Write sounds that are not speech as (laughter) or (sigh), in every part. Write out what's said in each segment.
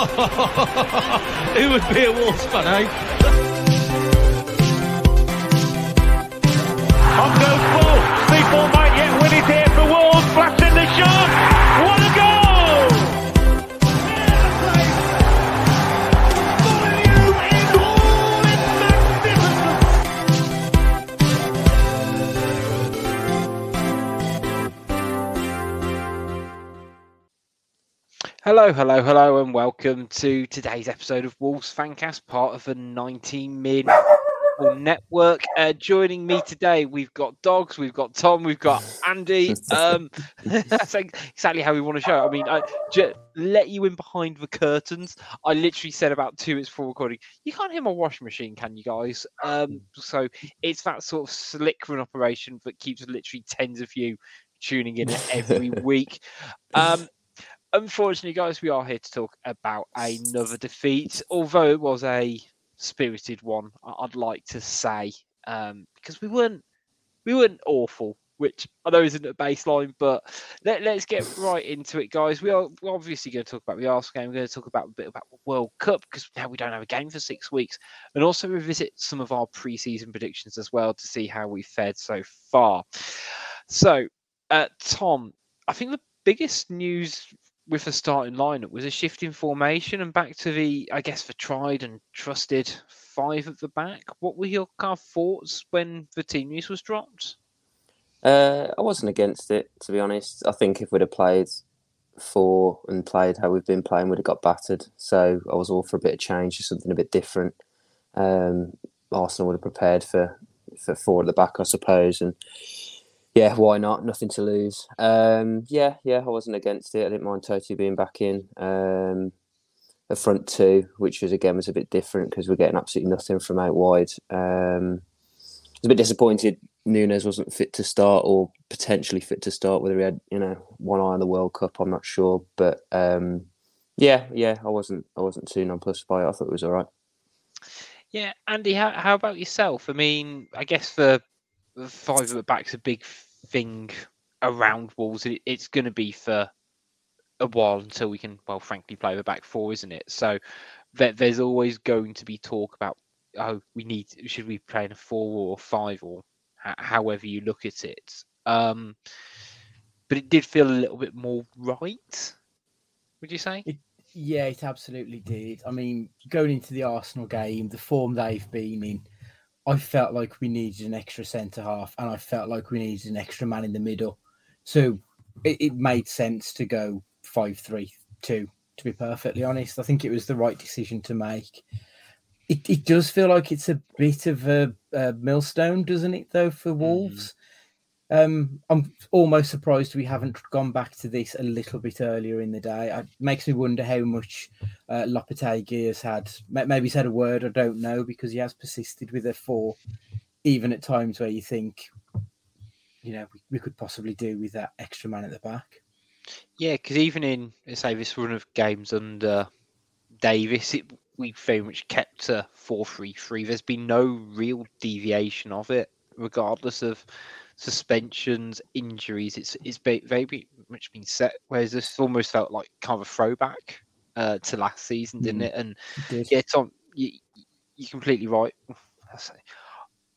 (laughs) Who would be a Wolves fan, eh? On goes ball. People might yet win it here for Wolves. Flash in the shot. What Hello, hello, hello, and welcome to today's episode of Wolves Fancast, part of the 19 Min Network. Uh, joining me today, we've got Dogs, we've got Tom, we've got Andy. (laughs) Um, (laughs) that's exactly how we want to show. it. I mean, I ju- let you in behind the curtains. I literally said about two minutes before recording, you can't hear my washing machine, can you guys? Um, so it's that sort of slick run operation that keeps literally tens of you tuning in every (laughs) week. Um, unfortunately, guys, we are here to talk about another defeat, although it was a spirited one. I'd like to say um, because we weren't we weren't awful, which I know isn't a baseline, but let, us get right into it, guys. We are obviously going to talk about the Arsenal game. We're going to talk about a bit about World Cup because now we don't have a game for six weeks, and also revisit some of our pre-season predictions as well to see how we fared so far. So, uh, Tom, I think the biggest news with the starting lineup was a shift in formation and back to the, I guess, the tried and trusted five at the back. What were your kind of thoughts when the team news was dropped? Uh, I wasn't against it, to be honest. I think if we'd have played four and played how we've been playing, we'd have got battered. So I was all for a bit of change, just something a bit different. Um, Arsenal would have prepared for for four at the back, I suppose, and yeah, why not? Nothing to lose. Um, yeah, yeah, I wasn't against it. I didn't mind Toti being back in. Um, the front two, which was again was a bit different because we're getting absolutely nothing from out wide. Um, I was a bit disappointed Nunes wasn't fit to start or potentially fit to start. Whether he had you know one eye on the World Cup, I'm not sure. But um, yeah, yeah, I wasn't I wasn't too nonplussed by it. I thought it was all right. Yeah, Andy, how, how about yourself? I mean, I guess the five at the back's a big thing around Wolves. It, it's going to be for a while until we can, well, frankly, play the back four, isn't it? So there, there's always going to be talk about, oh, we need, should we play in a four or five or however you look at it. Um, but it did feel a little bit more right. Would you say? It, yeah, it absolutely did. I mean, going into the Arsenal game, the form they've been in, I felt like we needed an extra centre half, and I felt like we needed an extra man in the middle. So it, it made sense to go five three two. To be perfectly honest, I think it was the right decision to make. It, it does feel like it's a bit of a, a millstone, doesn't it? Though for mm. Wolves, um, I'm almost surprised we haven't gone back to this a little bit earlier in the day. It makes me wonder how much uh, Lopetegui has had. Maybe he's had a word, I don't know, because he has persisted with a four, even at times where you think, you know, we, we could possibly do with that extra man at the back. Yeah, because even in say this run of games under Davis, it, we very much kept a four-three-three. There's been no real deviation of it, regardless of suspensions, injuries. It's it's very much been set. Whereas this almost felt like kind of a throwback uh, to last season, didn't Mm. it? And did. yeah, Tom, you, you're completely right.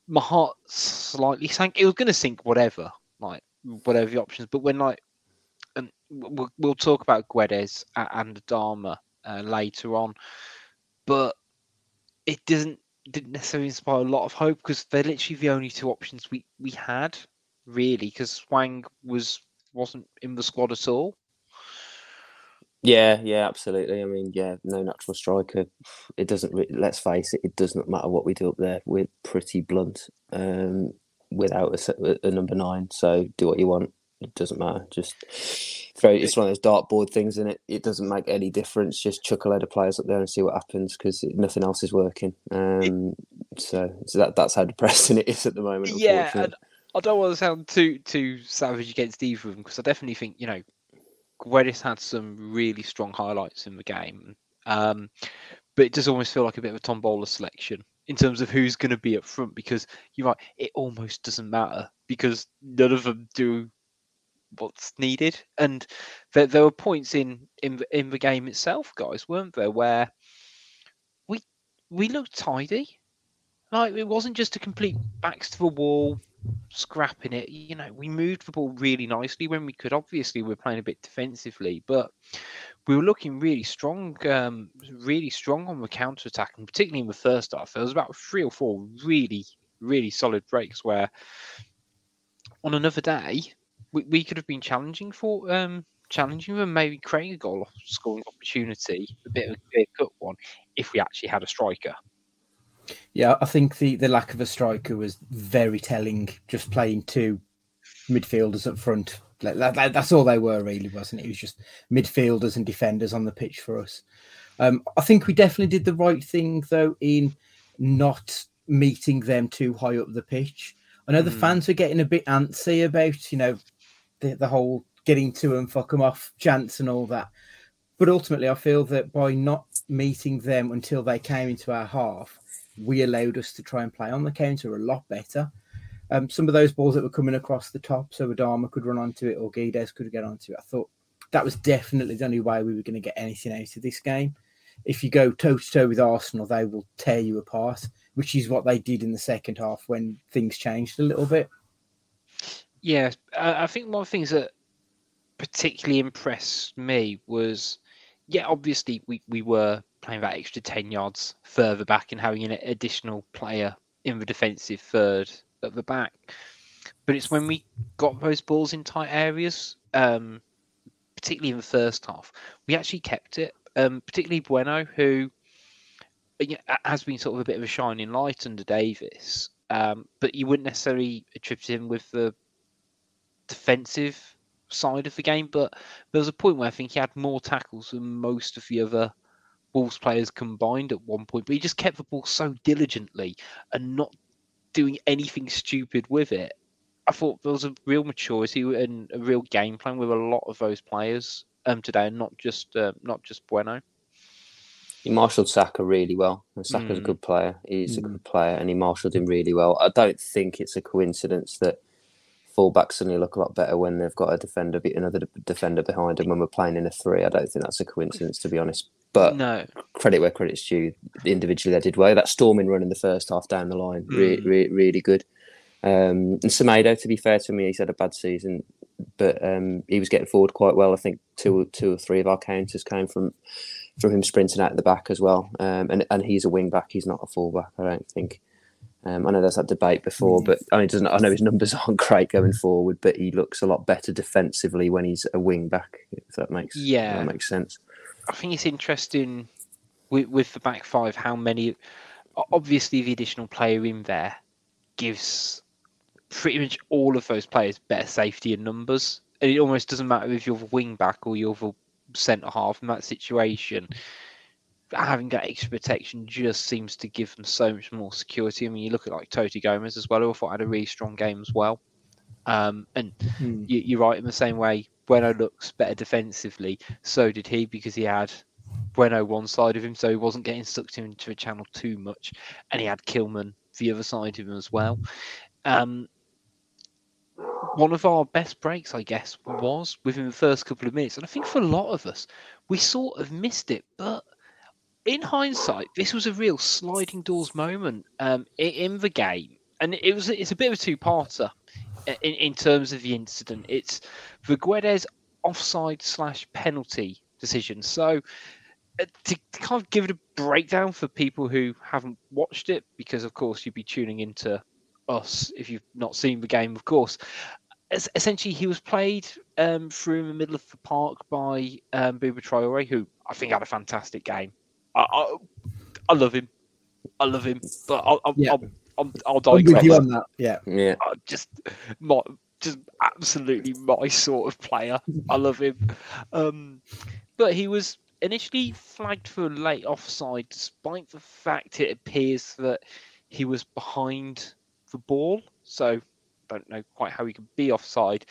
My heart slightly sank. It was going to sink, whatever, like whatever the options. But when like and we'll, we'll talk about Guedes and Adama uh, later on, but it doesn't didn't necessarily inspire a lot of hope because they're literally the only two options we we had really because Hwang was wasn't in the squad at all. Yeah, yeah, absolutely. I mean, yeah, no natural striker. It doesn't. Re- let's face it. It does not matter what we do up there. We're pretty blunt um, without a, a, number nine. So do what you want. It doesn't matter. Just throw. It's one of those dartboard things, and it it doesn't make any difference. Just chuck a load of players up there and see what happens because nothing else is working. Um, so so that that's how depressing (laughs) it is at the moment. Yeah, and I don't want to sound too too savage against either of them because I definitely think you know Guedes had some really strong highlights in the game. Um, but it does almost feel like a bit of a tombola selection in terms of who's going to be up front because you're right, it almost doesn't matter because none of them do what's needed. And there, there were points in, in in the game itself, guys, weren't there, where we we looked tidy. Like it wasn't just a complete backs to the wall, scrapping it. You know, we moved the ball really nicely when we could. Obviously, we are playing a bit defensively, but we were looking really strong, um, really strong on the counter attack, and particularly in the first half. There was about three or four really, really solid breaks where, on another day, we, we could have been challenging for um, challenging them, maybe creating a goal scoring opportunity, a bit of a clear cut one, if we actually had a striker. Yeah, I think the, the lack of a striker was very telling. Just playing two midfielders up front. That, that, that's all they were, really, wasn't it? It was just midfielders and defenders on the pitch for us. Um, I think we definitely did the right thing, though, in not meeting them too high up the pitch. I know the hmm. fans were getting a bit antsy about, you know, the, the whole getting to and fuck them off chance and all that. But ultimately, I feel that by not meeting them until they came into our half, we allowed us to try and play on the counter a lot better. Um, some of those balls that were coming across the top, so Adama could run onto it or Guedes could get onto it. I thought that was definitely the only way we were going to get anything out of this game. If you go toe to toe with Arsenal, they will tear you apart, which is what they did in the second half when things changed a little bit. Yeah, I think one of the things that particularly impressed me was, yeah, obviously we, we were playing that extra 10 yards further back and having an additional player in the defensive third at the back. But it's when we got those balls in tight areas, um, particularly in the first half, we actually kept it. Um, particularly Bueno, who has been sort of a bit of a shining light under Davis, um, but you wouldn't necessarily attribute him with the defensive side of the game. But there was a point where I think he had more tackles than most of the other Wolves players combined at one point, but he just kept the ball so diligently and not doing anything stupid with it. I thought there was a real maturity and a real game plan with a lot of those players um, today, and not just uh, not just Bueno. He marshalled Saka really well. And Saka's mm. a good player. He's mm. a good player, and he marshalled him really well. I don't think it's a coincidence that fullbacks suddenly look a lot better when they've got a defender, another defender behind them when we're playing in a three. I don't think that's a coincidence, to be honest. But no. credit where credit's due. Individually, they did well. That storming run in the first half down the line, mm. really, really, really good. Um, and Semedo, to be fair to me, he's had a bad season, but um, he was getting forward quite well. I think two, two or three of our counters came from from him sprinting out at the back as well. Um, and and he's a wing back. He's not a fullback. I don't think. Um, I know there's that debate before, but I mean, doesn't I know his numbers (laughs) aren't great going forward, but he looks a lot better defensively when he's a wing back. If that makes yeah that makes sense. I think it's interesting with, with the back five how many. Obviously, the additional player in there gives pretty much all of those players better safety and numbers. And it almost doesn't matter if you're the wing back or you're the centre half in that situation having that extra protection just seems to give them so much more security. I mean, you look at like Toti Gomes as well, who I thought had a really strong game as well. Um, and mm. you, are right in the same way. Bueno looks better defensively. So did he because he had Bueno one side of him, so he wasn't getting sucked into a channel too much, and he had Kilman the other side of him as well. Um, one of our best breaks, I guess, was within the first couple of minutes, and I think for a lot of us, we sort of missed it, but in hindsight, this was a real sliding doors moment um, in, the game, and it was it's a bit of a two-parter in, in terms of the incident. It's the Guedes offside slash penalty decision. So uh, to, kind of give it a breakdown for people who haven't watched it, because of course you'd be tuning into us if you've not seen the game, of course. Es- essentially, he was played um, through the middle of the park by um, Bouba Traore, who I think had a fantastic game. I, I, I love him. I love him, but I'll, I'll, Yeah. I'll, I'll, I'll I'm with you on that. Yeah. Yeah, Uh, just my just absolutely my sort of player. I love him. Um, but he was initially flagged for a late offside, despite the fact it appears that he was behind the ball. So don't know quite how he could be offside.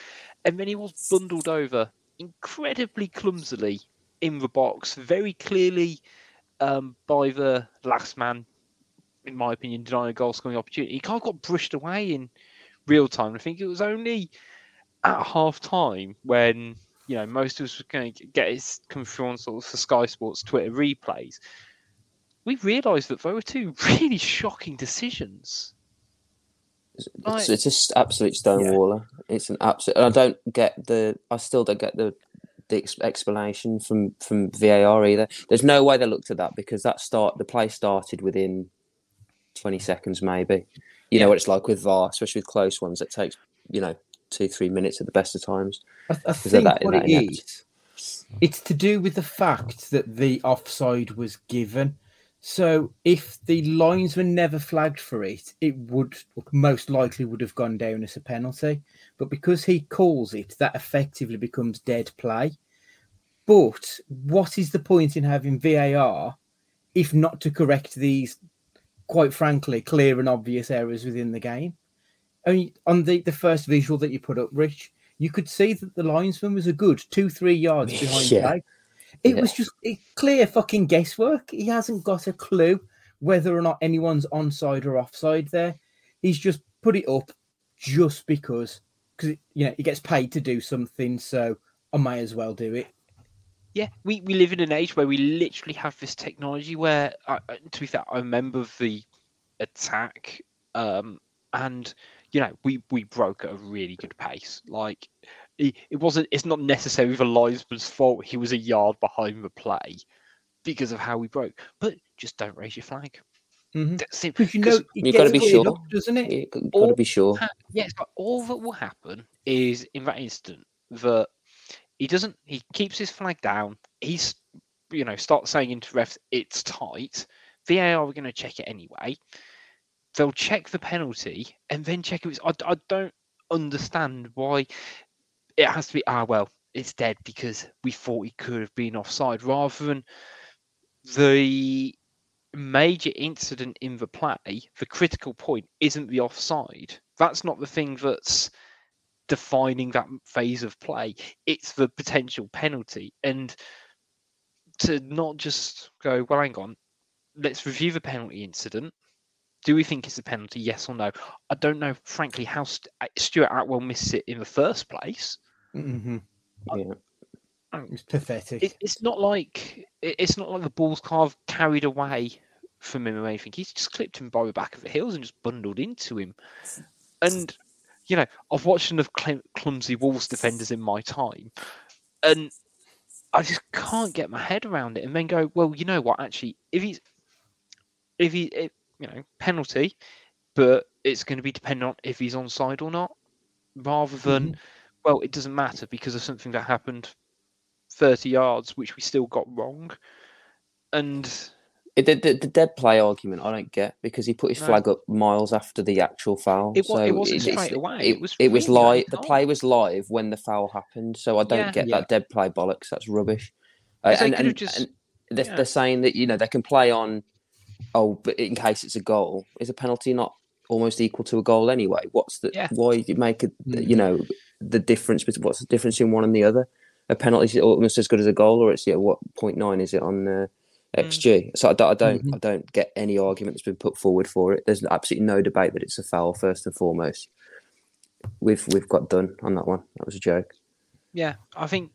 And then he was bundled over incredibly clumsily in the box, very clearly um, by the last man, in my opinion, denying a goal scoring opportunity. He kind of got brushed away in real time. I think it was only at half time when you know most of us were going to get his come through on sort of the Sky Sports Twitter replays. We realised that there were two (laughs) really shocking decisions. it's, Right. it's just absolute stonewaller. It's an absolute. I don't get the. I still don't get the the ex- explanation from from VAR either. There's no way they looked at that because that start the play started within twenty seconds, maybe. You know what it's like with VAR, especially with close ones. It takes you know two three minutes at the best of times. I, I think that- what that it is, it's to do with the fact that the offside was given. So if the lines were never flagged for it, it would most likely would have gone down as a penalty. But because he calls it, that effectively becomes dead play. But what is the point in having VAR if not to correct these, quite frankly, clear and obvious errors within the game? I mean, on the, the first visual that you put up, Rich, you could see that the linesman was a good two, three yards behind Yeah. play. It Yeah. was just clear fucking guesswork. He hasn't got a clue whether or not anyone's onside or offside there. He's just put it up just because, because you know he gets paid to do something, so I may as well do it. Yeah, we, we live in an age where we literally have this technology where, uh, to be fair, I remember the attack, um, and you know we we broke at a really good pace. Like it, it wasn't. It's not necessarily the linesman's fault. He was a yard behind the play because of how we broke. But just don't raise your flag. Mhm. That's it. Because you 'Cause know You've gotta be sure. up, doesn't it? You got to be sure. ha- yes, but all that will happen is in that instant that he doesn't. He keeps his flag down. He's, you know, starts saying into refs, "It's tight." VAR are going to check it anyway. They'll check the penalty and then check it. it's. I, I don't understand why it has to be. Ah, well, it's dead because we thought he could have been offside, rather than the major incident in the play, the critical point isn't the offside. That's not the thing that's defining that phase of play. It's the potential penalty. And to not just go, well, hang on, let's review the penalty incident. Do we think it's a penalty? Yes or no? I don't know, frankly, how St- Stuart Attwell missed it in the first place. hmm Yeah. Oh. It's pathetic. It, it's not like it- it's not like the ball's kind of carried away from him or anything. He's just clipped him by the back of the heels and just bundled into him. And you know, I've watched enough cl- clumsy Wolves defenders in my time, and I just can't get my head around it. And then go, well, you know what? Actually, if he's if he, if, you know, penalty, but it's going to be dependent on if he's onside or not, rather than, mm-hmm. well, it doesn't matter because of something that happened 30 yards, which we still got wrong. And the, the, the dead play argument I don't get because he put his No. flag up miles after the actual foul. It wa- it wasn't it's- straight away, It, it was it was live. The play was live when the foul happened. So I don't Yeah. get Yeah. that dead play bollocks. That's rubbish. Uh, 'Cause and, and, just, and they're, yeah. they're saying that you know they can play on. Oh, but in case it's a goal, is a penalty not almost equal to a goal anyway? What's the Yeah. why you make it? Mm. You know the difference between what's the difference in one and the other? A penalty is almost as good as a goal, or it's yeah, what point nine is it on uh, Mm. XG? So I, don't- I don't, Mhm. I don't get any argument that's been put forward for it. There's absolutely no debate that it's a foul first and foremost. We've we've got done on that one. That was a joke. yeah, I think,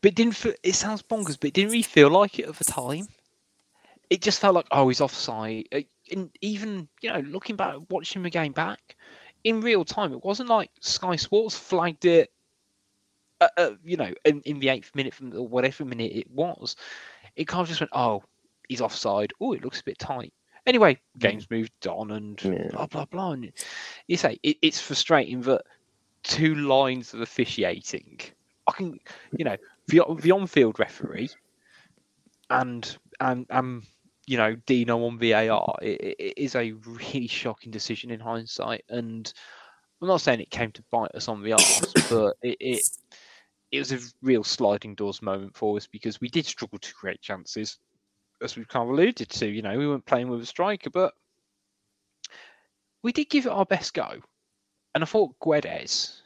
but it didn't feel, it sounds bonkers, but it didn't really feel like it at the time. It just felt like, oh, he's offside. Uh, And even, you know, looking back, watching the game back, in real time, it wasn't like Sky Sports flagged it uh, uh, you know, in, in the eighth minute from or whatever minute it was, it kind of just went, oh, he's offside. Oh, it looks a bit tight. Anyway, game's moved on and Yeah. blah blah blah. And you say it, it's frustrating that two lines of officiating. I can, you know, the the on-field referee and and and you know Dino on VAR it, it it is a really shocking decision in hindsight. And I'm not saying it came to bite us on the arse, but it, it it was a real sliding doors moment for us because we did struggle to create chances, as we've kind of alluded to. You know, we weren't playing with a striker, but we did give it our best go. And I thought Guedes,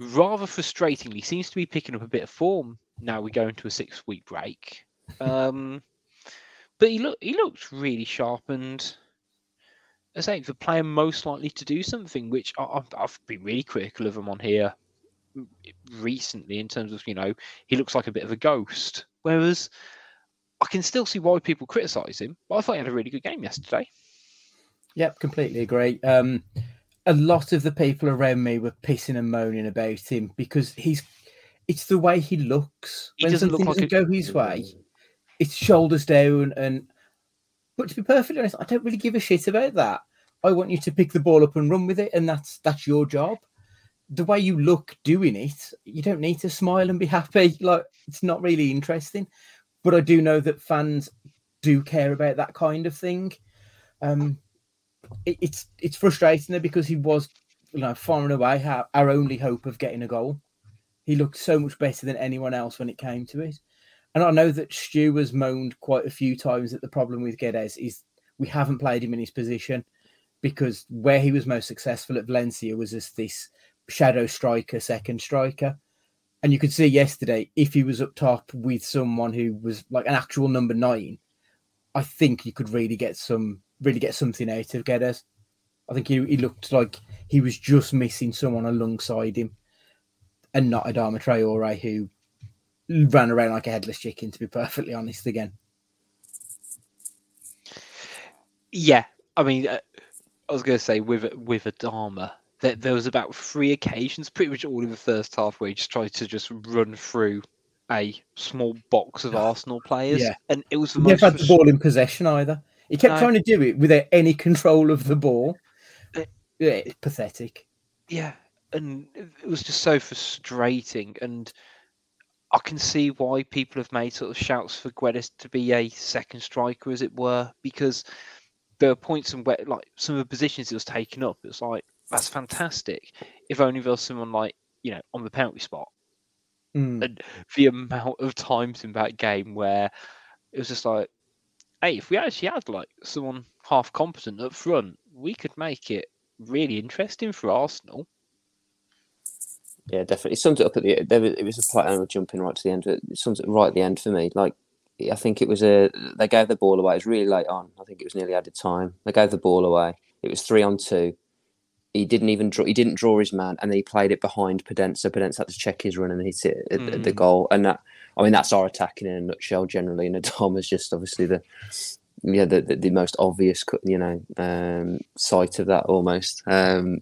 rather frustratingly, seems to be picking up a bit of form now we go into a six week break. (laughs) Um, but he look he looked really sharp and I say the player most likely to do something, which I, I've, I've been really critical of him on here recently in terms of you know he looks like a bit of a ghost. Whereas I can still see why people criticise him, but I thought he had a really good game yesterday. Yep, completely agree. Um, a lot of the people around me were pissing and moaning about him because he's it's the way he looks. He when doesn't look something like doesn't go his way, it's shoulders down and but to be perfectly honest, I don't really give a shit about that. I want you to pick the ball up and run with it, and that's that's your job. The way you look doing it, you don't need to smile and be happy. (laughs) Like it's not really interesting. But I do know that fans do care about that kind of thing. Um, it, it's it's frustrating though because he was, you know, far and away our, our only hope of getting a goal. He looked so much better than anyone else when it came to it. And I know that Stu has moaned quite a few times that the problem with Guedes is we haven't played him in his position because where he was most successful at Valencia was as this shadow striker, second striker. And you could see yesterday if he was up top with someone who was like an actual number nine, I think you could really get some really get something out of Guedes. I think he, he looked like he was just missing someone alongside him and not Adama Traore who ran around like a headless chicken, to be perfectly honest again. Yeah, I mean, uh, I was going to say with with Adama that there was about three occasions, pretty much all in the first half, where he just tried to just run through a small box of Arsenal players, Yeah. and it was the never had the ball in possession either. He kept No. trying to do it without any control of the ball. Uh, Yeah, it's pathetic. yeah, and it was just so frustrating, and I can see why people have made sort of shouts for Guedes to be a second striker, as it were, because there are points in where, like, some of the positions he was taking up, it was like that's fantastic. If only there was someone like you know on the penalty spot. Mm. and the amount of times in that game where it was just like, hey, if we actually had like someone half competent up front, we could make it really interesting for Arsenal. Yeah, definitely. It sums it up at the there was, it was a play. and we're jumping right to the end. It sums it right at the end for me. Like I think it was a they gave the ball away. It was really late on. I think it was nearly added time. They gave the ball away. It was three on two. He didn't even draw. He didn't draw his man, and then he played it behind Podence. So Podence had to check his run, and hit it at, at the Mm. goal. And that, I mean, that's our attacking in a nutshell. Generally, and is just obviously the yeah the, the, the most obvious you know um, sight of that almost. Um,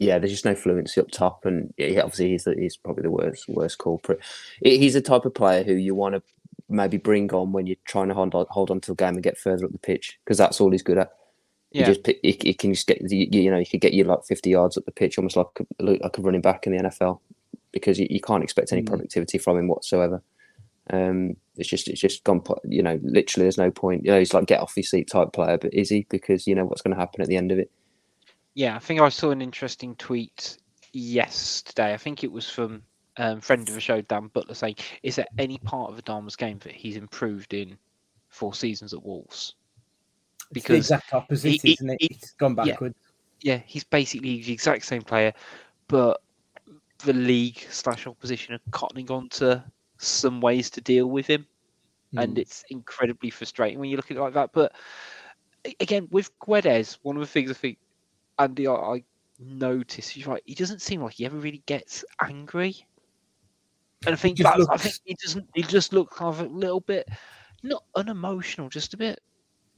yeah, there's just no fluency up top, and yeah, obviously he's the, he's probably the worst worst culprit. He's the type of player who you want to maybe bring on when you're trying to hold on, hold on to a game and get further up the pitch because that's all he's good at. He Yeah, just pick- he, he can just get you, you know he could get you like 50 yards up the pitch, almost like a, like a running back in the NFL, because you, you can't expect any Mm. productivity from him whatsoever. Um, it's just it's just gone. po- You know, literally, there's no point. You know, he's like get off your seat type player, but is he? Because you know what's going to happen at the end of it. yeah. I think I saw an interesting tweet yesterday. I think it was from um, friend of the show Dan Butler saying, "Is there any part of Adama's game that he's improved in four seasons at Wolves?" It's the Because exact opposite, he- isn't it? It's gone backwards. yeah, he's basically the exact same player, but the league slash opposition are cottoning on to some ways to deal with him, and Mm. it's incredibly frustrating when you look at it like that. But again, with Guedes, one of the things I think Andy I, I notice he's right. He doesn't seem like he ever really gets angry, and I think just that's, I think he doesn't. He just looks kind of a little bit not unemotional, just a bit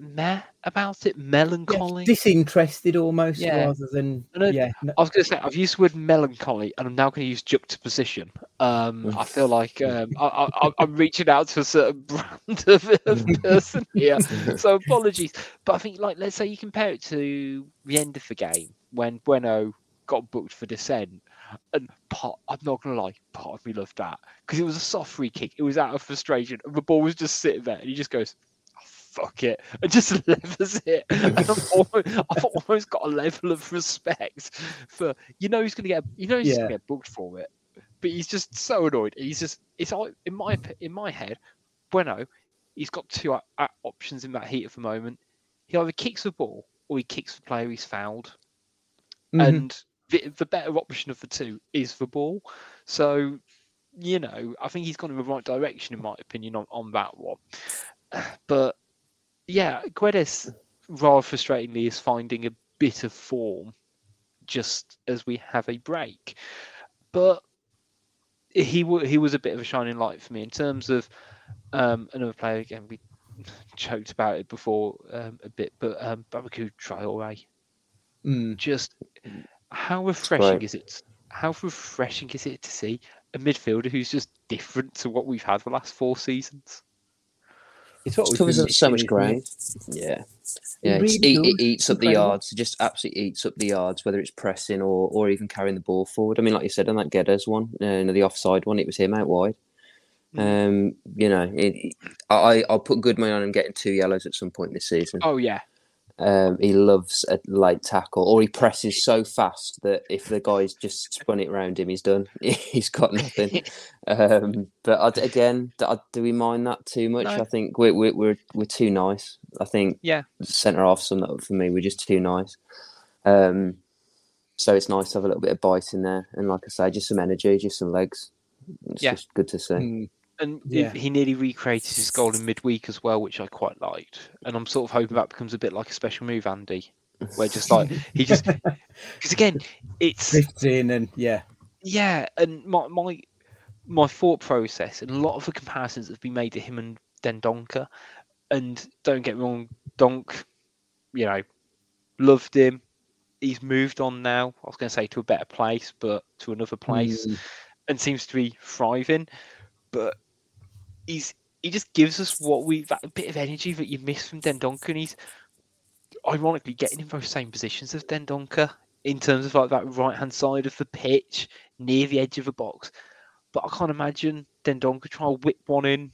meh about it, melancholy. disinterested almost Yeah. rather than I yeah. I was going to say I've used the word melancholy, and I'm now going to use juxtaposition. Um, I feel like um, I, I'm reaching out to a certain (laughs) brand of, of (laughs) person here, so (laughs) apologies. But I think, like, let's say you compare it to the end of the game when Bueno got booked for dissent, and part, I'm not going to lie, part of me loved that because it was a soft free kick. It was out of frustration, and the ball was just sitting there, and he just goes. "Oh, Fuck it, (laughs) and just levers it. And I've, almost, I've almost got a level of respect for you know he's gonna get you know he's Yeah. gonna get booked for it, but he's just so annoyed. He's just it's all in my in my head. Bueno, he's got two o- options in that heat at the moment. He either kicks the ball or he kicks the player he's fouled, Mhm. and the, the better option of the two is the ball. So, you know, I think he's gone in the right direction in my opinion on, on that one. (sighs) But yeah, Guedes rather frustratingly is finding a bit of form just as we have a break. But he wa- he was a bit of a shining light for me in terms of um, another player. Again, we joked about it before um, a bit, but um, Boubacar Traore. Mm. Just how refreshing great. is it? How refreshing is it to see a midfielder who's just different to what we've had the last four seasons? It's what It we've covers up so much ground. Yeah, It yeah. it's, really it, it eats up the yards. It just absolutely eats up the yards, whether it's pressing or or even carrying the ball forward. I mean, like you said on that Guedes one, uh, you know, the offside one, it was him out wide. Um, you know, it, it- I I'll put good money on him getting two yellows at some point this season. Oh yeah, Um, he loves a late tackle, or he presses so fast that if the guy's just spun it around him, he's done. (laughs) he's got nothing. (laughs) um, but I, again, do, I- do we mind that too much? No. I think we're, we're we're we're too nice. I think Yeah. centre half sum that up for me. We're just too nice. Um, so it's nice to have a little bit of bite in there, and like I say, just some energy, just some legs. It's Yeah. just good to see. Mm. And Yeah. he nearly recreated his goal in midweek as well, which I quite liked. And I'm sort of hoping that becomes a bit like a special move, Andy, where just like he just (laughs) because again, it's Drifts in and yeah. yeah, and my my my thought process and a lot of the comparisons have been made to him and Dendoncker. And don't get me wrong, Donk, you know, loved him. He's moved on now. I was going to say to a better place, but to another place Mm. and seems to be thriving. But he's he just gives us what we that bit of energy that you miss from Dendoncker, and he's ironically getting in those same positions as Dendoncker in terms of like that right hand side of the pitch near the edge of the box. But I can't imagine Dendoncker trying to whip one in,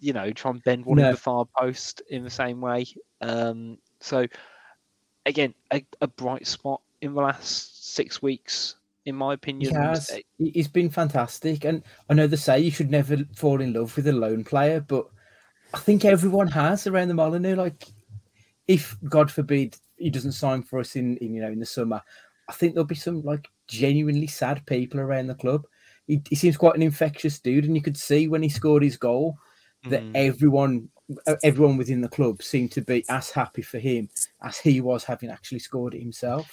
you know, try and bend one No. in the far post in the same way. Um, so again, a, a bright spot in the last six weeks, in my He opinion. has. Uh, He- He's been fantastic, and I know they say you should never fall in love with a lone player, but I think everyone has around the Molineux. Like, if God forbid he doesn't sign for us in, in you know in the summer, I think there'll be some like genuinely sad people around the club. He, he seems quite an infectious dude, and you could see when he scored his goal that Mm. everyone everyone within the club seemed to be as happy for him as he was having actually scored it himself.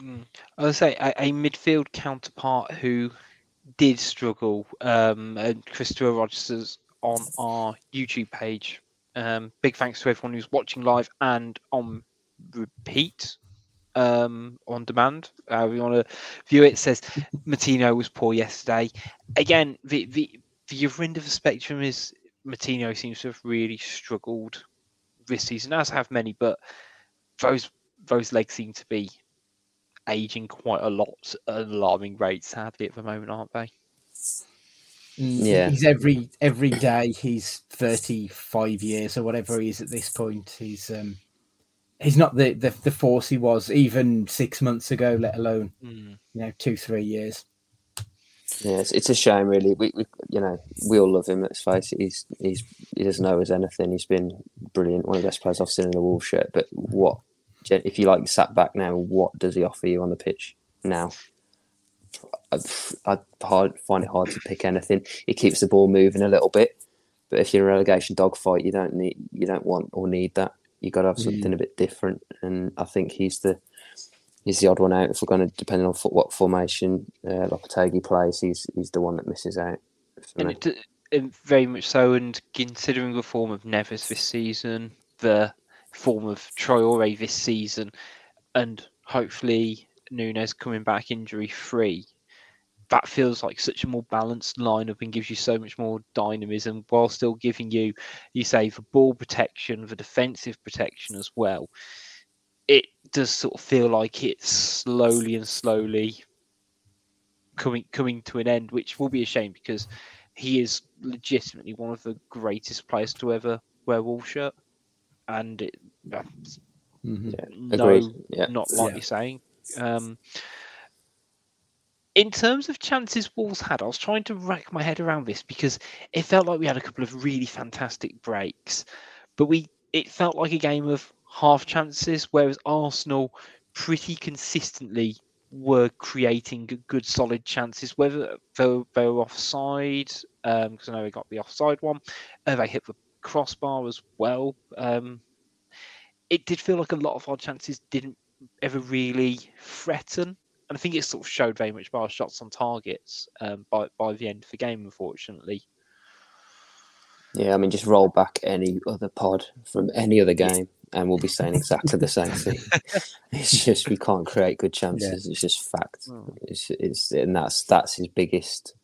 Mm. I would say a, a midfield counterpart who did struggle, um, and Christopher Rogers on our YouTube page. Um, big thanks to everyone who's watching live and on repeat, um, on demand. Uh, we want to view it. Says Moutinho was poor yesterday. Again, the the the other end of the spectrum is Moutinho seems to have really struggled this season, as have many, but those those legs seem to be aging quite a lot at an alarming rate, sadly, at the moment, aren't they? Mm, Yeah. he's every every day he's 35 years or whatever he is at this point he's um he's not the the, the force he was even six months ago let alone Mm. you know two three years Yeah, it's, it's a shame, really. We, we, you know, we all love him. Let's face it. He's, he's, he doesn't know as anything. He's been brilliant. One of the best players I've seen in the Wolves shirt. But what, if you like sat back now, what does he offer you on the pitch now? I, I hard find it hard to pick anything. He keeps the ball moving a little bit, but if you're in a relegation dogfight, you don't need, you don't want or need that. You got to have something a bit different. And I think he's the, he's the odd one out. If we're going to, depending on what formation uh, Lopetegui plays, he's he's the one that misses out. And it, very much so. And considering the form of Neves this season, the form of Traore this season, and hopefully Nunes coming back injury free, that feels like such a more balanced lineup and gives you so much more dynamism while still giving you, you say, the ball protection, the defensive protection as well. It does sort of feel like it's slowly and slowly coming coming to an end, which will be a shame because he is legitimately one of the greatest players to ever wear wool shirt, and it, that's Mhm. Yeah, no. Yeah. not like Yeah. you're saying. Um, in terms of chances Wolves had, I was trying to rack my head around this because it felt like we had a couple of really fantastic breaks, but we it felt like a game of half chances, whereas Arsenal pretty consistently were creating good solid chances, whether they were, they were offside, because I know they got the offside one, uh, they hit the crossbar as well. Um, it did feel like a lot of our chances didn't ever really threaten. And I think it sort of showed very much by our shots on targets um, by by the end of the game, unfortunately. Yeah, I mean, just roll back any other pod from any other game, and we'll be saying exactly the same thing. (laughs) It's just we can't create good chances. It's just fact. Mm. It's, it's and that's that's his biggest.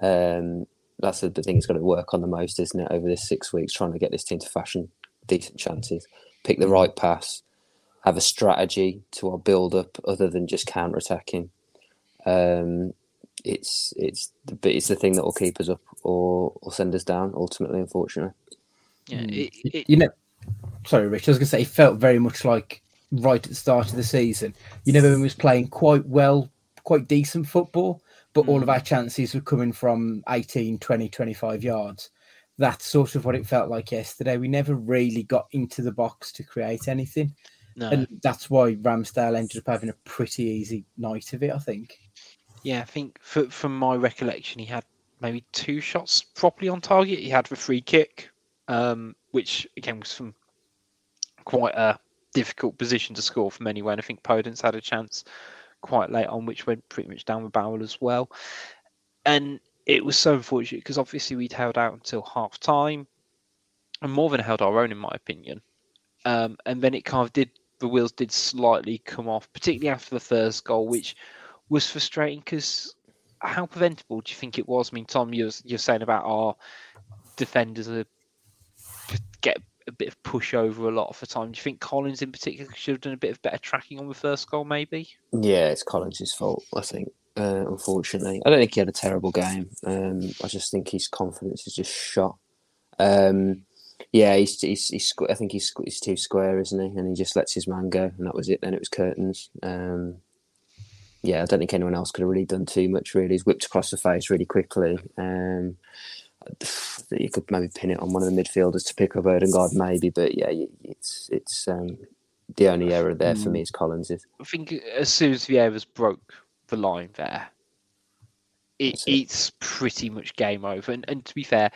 Um, that's the, the thing he's got to work on the most, isn't it? Over this six weeks, trying to get this team to fashion decent chances, pick the right pass, have a strategy to our build up other than just counter attacking. Um, it's it's the but it's the thing that will keep us up or or send us down ultimately. Unfortunately, Yeah, Mm. it, it, You know, sorry, Rich. I was going to say it felt very much like right at the start of the season. You know, when we was playing quite well, quite decent football, but all of our chances were coming from 18, 20, 25 yards. That's sort of what it felt like yesterday. We never really got into the box to create anything. no. And that's why Ramsdale ended up having a pretty easy night of it, I think. Yeah, I think for, from my recollection, he had maybe two shots properly on target. He had the free kick, um, which again was from quite a difficult position to score from anywhere. And I think Podence had a chance quite late on, which went pretty much down the barrel as well. And it was so unfortunate because obviously we'd held out until half time and more than held our own, in my opinion. Um, and then it kind of did, the wheels did slightly come off, particularly after the first goal, which was frustrating because how preventable do you think it was? I mean, Tom, you're you're saying about our defenders are get a bit of push over a lot of the time. Do you think Collins in particular should have done a bit of better tracking on the first goal, maybe? yeah, it's Collins' fault. I think. Uh, unfortunately, I don't think he had a terrible game. Um, I just think his confidence is just shot. Um, yeah, he's he's, he's squ- I think he's squ- he's too square, isn't he? And he just lets his man go, and that was it. Then it was curtains. Um, yeah, I don't think anyone else could have really done too much. Really, he's whipped across the face really quickly. Um, you could maybe pin it on one of the midfielders to pick up Odegaard, maybe, but yeah, it's it's um, the only error there for me is Collins. I think as soon as Vieira's broke the line there, it, it. it's pretty much game over. And, and to be fair,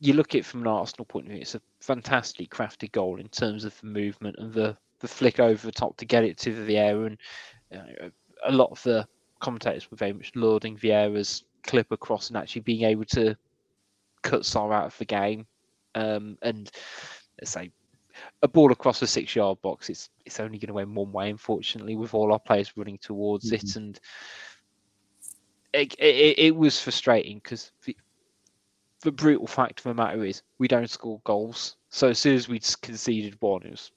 you look at it from an Arsenal point of view, it's a fantastically crafted goal in terms of the movement and the, the flick over the top to get it to the Vieira. And you know, a lot of the commentators were very much lauding Vieira's clip across and actually being able to cut Sá out of the game. Um, and let's say a ball across the six yard box, it's it's only going to win one way, unfortunately, with all our players running towards it. And it, it, it was frustrating because the, the brutal fact of the matter is we don't score goals. So as soon as we'd conceded one, it was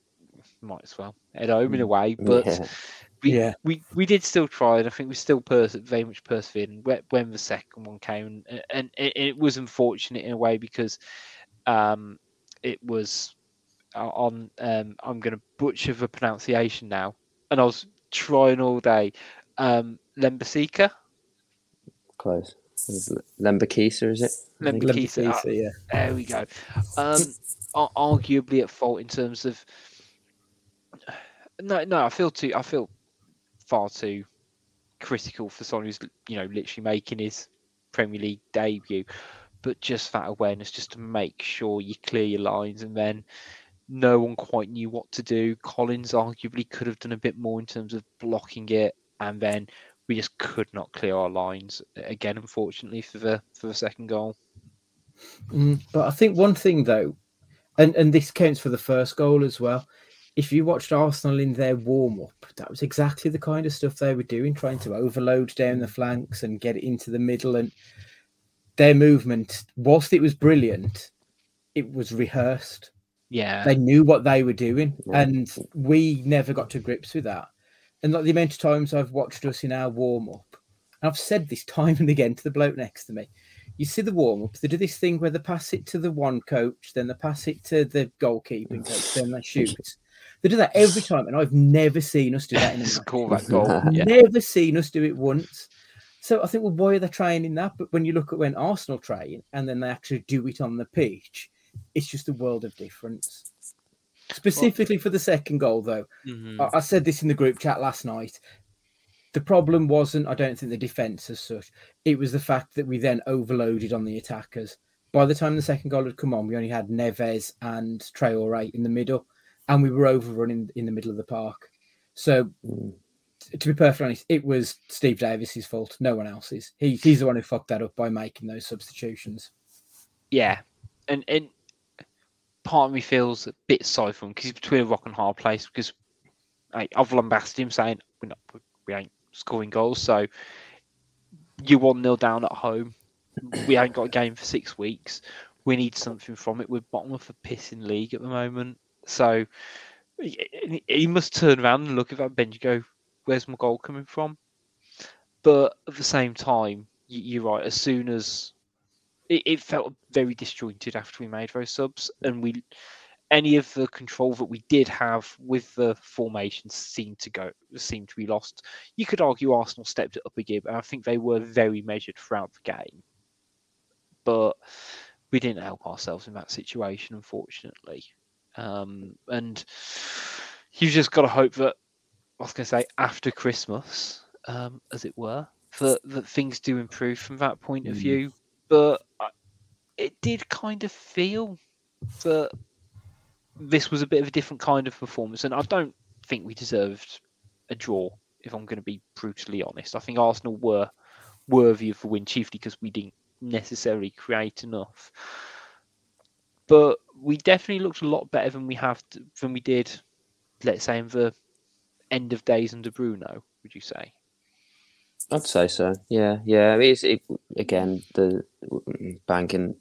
might as well head home in a way. But yeah. we, Yeah. we we did still try, and I think we still pers- very much persevered. And when, when the second one came, and, and it, it was unfortunate in a way because um, it was on. Um, I'm going to butcher the pronunciation now, and I was trying all day. Um, Lembasika, close. Lembakisa, is it? Lembakisa. ah, Lembakisa, yeah. There we go. Um, arguably at fault in terms of. (sighs) No, no, I feel too. I feel far too critical for someone who's you know literally making his Premier League debut, but just that awareness, just to make sure you clear your lines, and then no one quite knew what to do. Collins arguably could have done a bit more in terms of blocking it, and then we just could not clear our lines again. Unfortunately for the for the second goal. Mm, but I think one thing though, and and this counts for the first goal as well. if you watched Arsenal in their warm up, that was exactly the kind of stuff they were doing, trying to overload down the flanks and get it into the middle. And their movement, whilst it was brilliant, it was rehearsed. Yeah. They knew what they were doing, Yeah. and we never got to grips with that. And like the amount of times I've watched us in our warm up, and I've said this (laughs) time and again to the bloke next to me. You see the warm up, they do this thing where they pass it to the one coach, then they pass it to the goalkeeping (laughs) coach, then they shoot. They do that every time, and I've never seen us do that in a match. Score that (laughs) goal. yeah. Never seen us do it once. So I think, well, why are they training that? But when you look at when Arsenal train and then they actually do it on the pitch, it's just a world of difference. Specifically for the second goal, though, Mhm. I, I said this in the group chat last night. The problem wasn't, I don't think, the defence as such. It was the fact that we then overloaded on the attackers. By the time the second goal had come on, we only had Neves and Traore in the middle, and we were overrunning in the middle of the park. So, to be perfectly honest, it was Steve Davis's fault, no one else's. He, he's the one who fucked that up by making those substitutions. Yeah, and and part of me feels a bit sorry for him because he's between a rock and hard place. Because like, I've lambasted him saying we're not we ain't scoring goals, so you one 0 down at home. We ain't got a game for six weeks. We need something from it. We're bottom of the pissing league at the moment, so he he must turn around and look at that bench and go, "Where's my goal coming from?" But at the same time, you're right. As soon as it, it felt very disjointed after we made those subs, and we any of the control that we did have with the formations seemed to go seemed to be lost. You could argue Arsenal stepped it up a gear, but I think they were very measured throughout the game. But we didn't help ourselves in that situation, unfortunately. Um, and you've just got to hope that I was going to say after Christmas, um, as it were, that, that things do improve from that point of Mm. view. But it did kind of feel that this was a bit of a different kind of performance, and I don't think we deserved a draw. If I'm going to be brutally honest, I think Arsenal were worthy of the win, chiefly because we didn't necessarily create enough. But we definitely looked a lot better than we have t- than we did, let's say, in the end of days under Bruno. Would you say? I'd say so. Yeah, yeah. It's it, again the banging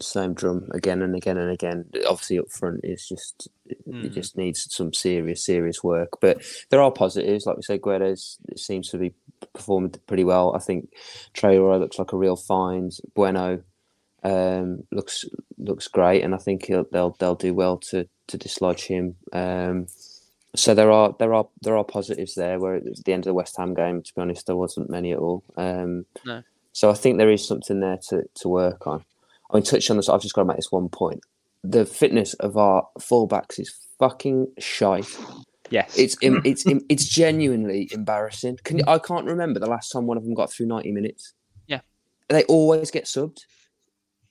same drum again and again and again. Obviously, up front is just it Mm. just needs some serious, serious work. But there are positives, like we said. Guedes seems to be performing pretty well. I think Traore looks like a real find. Bueno um, looks looks great, and I think he'll, they'll they'll do well to to dislodge him. Um, so there are there are there are positives there. Where at the end of the West Ham game, to be honest, there wasn't many at all. Um, No. So I think there is something there to, to work on. I mean, touch on this. I've just got to make this one point. The fitness of our fullbacks is fucking shite. Yes. It's it's it's genuinely embarrassing. Can I can't remember the last time one of them got through ninety minutes. Yeah. they always get subbed.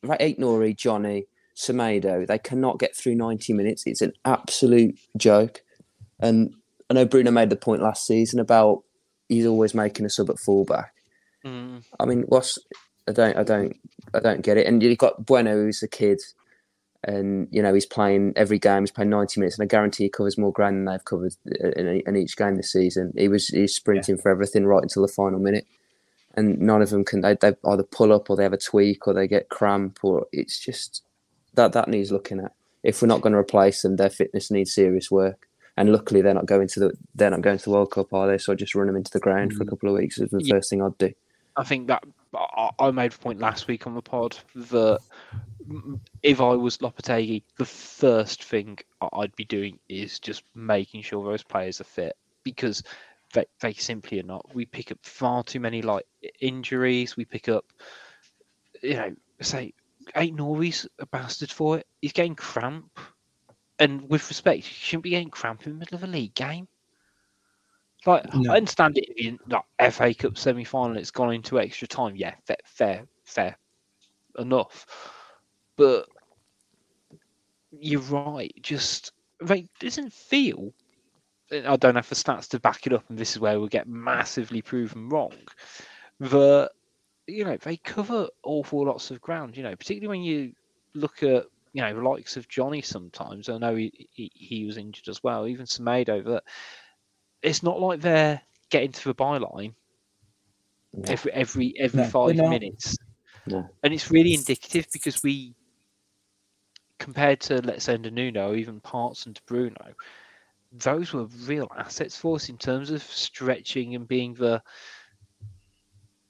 Right, Ait-Nouri, Johnny, Semedo, they cannot get through ninety minutes. It's an absolute joke. And I know Bruno made the point last season about he's always making a sub at fullback. Mm, I mean, what's I don't I don't I don't get it. And you've got Bueno, who's a kid, and you know he's playing every game. He's playing ninety minutes, and I guarantee he covers more ground than they've covered in, in each game this season. He was he's sprinting for everything right until the final minute, and none of them can. They they either pull up or they have a tweak or they get cramp or it's just that that needs looking at. If we're not going to replace them, their fitness needs serious work. And luckily, they're not going to the they're not going to the World Cup, are they? So I just run them into the ground for a mm. couple of weeks is the Yeah. first thing I'd do. I think that I, made a point last week on the pod that if I was Lopetegui, the first thing I'd be doing is just making sure those players are fit because they, they simply are not. We pick up far too many like injuries. We pick up, you know, say, ain't Norris a bastard for it? He's getting cramp. And with respect, shouldn't be getting cramp in the middle of a league game. Like, No. I understand it in like, FA Cup semi final, it's gone into extra time. Yeah, fair, fair, fair enough. But you're right. Just like doesn't feel. I don't have the stats to back it up, and this is where we get massively proven wrong. That you know they cover awful lots of ground. You know, particularly when you look at you know, the likes of Johnny sometimes. I know he, he, he was injured as well, even Semedo, but it's not like they're getting to the byline No. every every every No, 5 they're minutes. No. And it's really indicative because we compared to let's say Nuno, even Parts and Bruno, those were real assets for us in terms of stretching and being the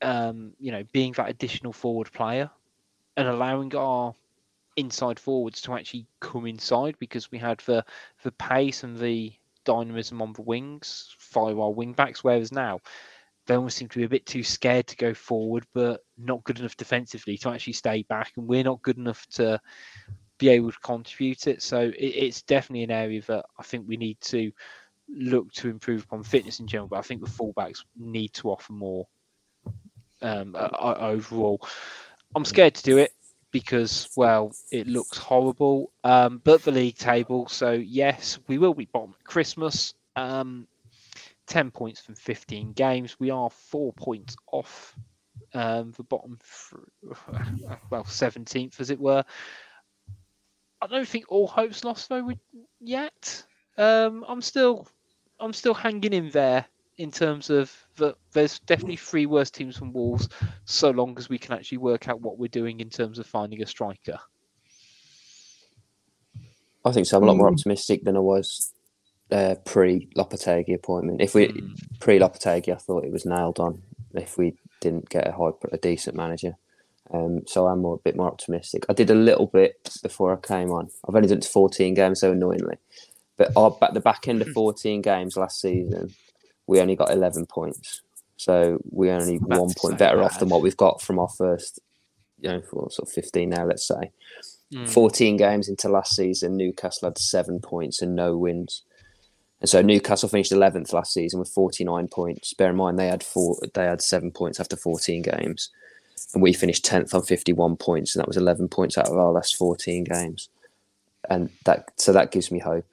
um, you know, being that additional forward player and allowing our inside forwards to actually come inside because we had the the pace and the dynamism on the wings via our wing backs, whereas now they almost seem to be a bit too scared to go forward, but not good enough defensively to actually stay back, and we're not good enough to be able to contribute it. So it, it's definitely an area that I think we need to look to improve upon fitness in general. But I think the fullbacks need to offer more um, uh, overall. I'm scared to do it because, well, it looks horrible. Um, but the league table, so yes, we will be bottom at Christmas. Um, 10 points from 15 games. We are four points off um, the bottom, th- (laughs) well, 17th, as it were. I don't think all hope's lost though yet. Um, I'm still, I'm still hanging in there in terms of that. There's definitely three worse teams than Wolves, so long as we can actually work out what we're doing in terms of finding a striker. I think so. I'm a lot more Mm. optimistic than I was uh, pre Lopetegui appointment. If we Mm. pre Lopetegui, I thought it was nailed on. If we didn't get a high, a decent manager, um, so I'm more, a bit more optimistic. I did a little bit before I came on. I've only done 14 games, so annoyingly, but our, back the back end of (laughs) 14 games last season, we only got 11 points. So we're only That's one point so better off than what we've got from our first, you know, for sort of 15 now, let's say. Mm. 14 games into last season, Newcastle had seven points and no wins. And so Newcastle finished 11th last season with 49 points. Bear in mind they had four, they had seven points after 14 games, and we finished 10th on 51 points, and that was 11 points out of our last 14 games. And that so that gives me hope.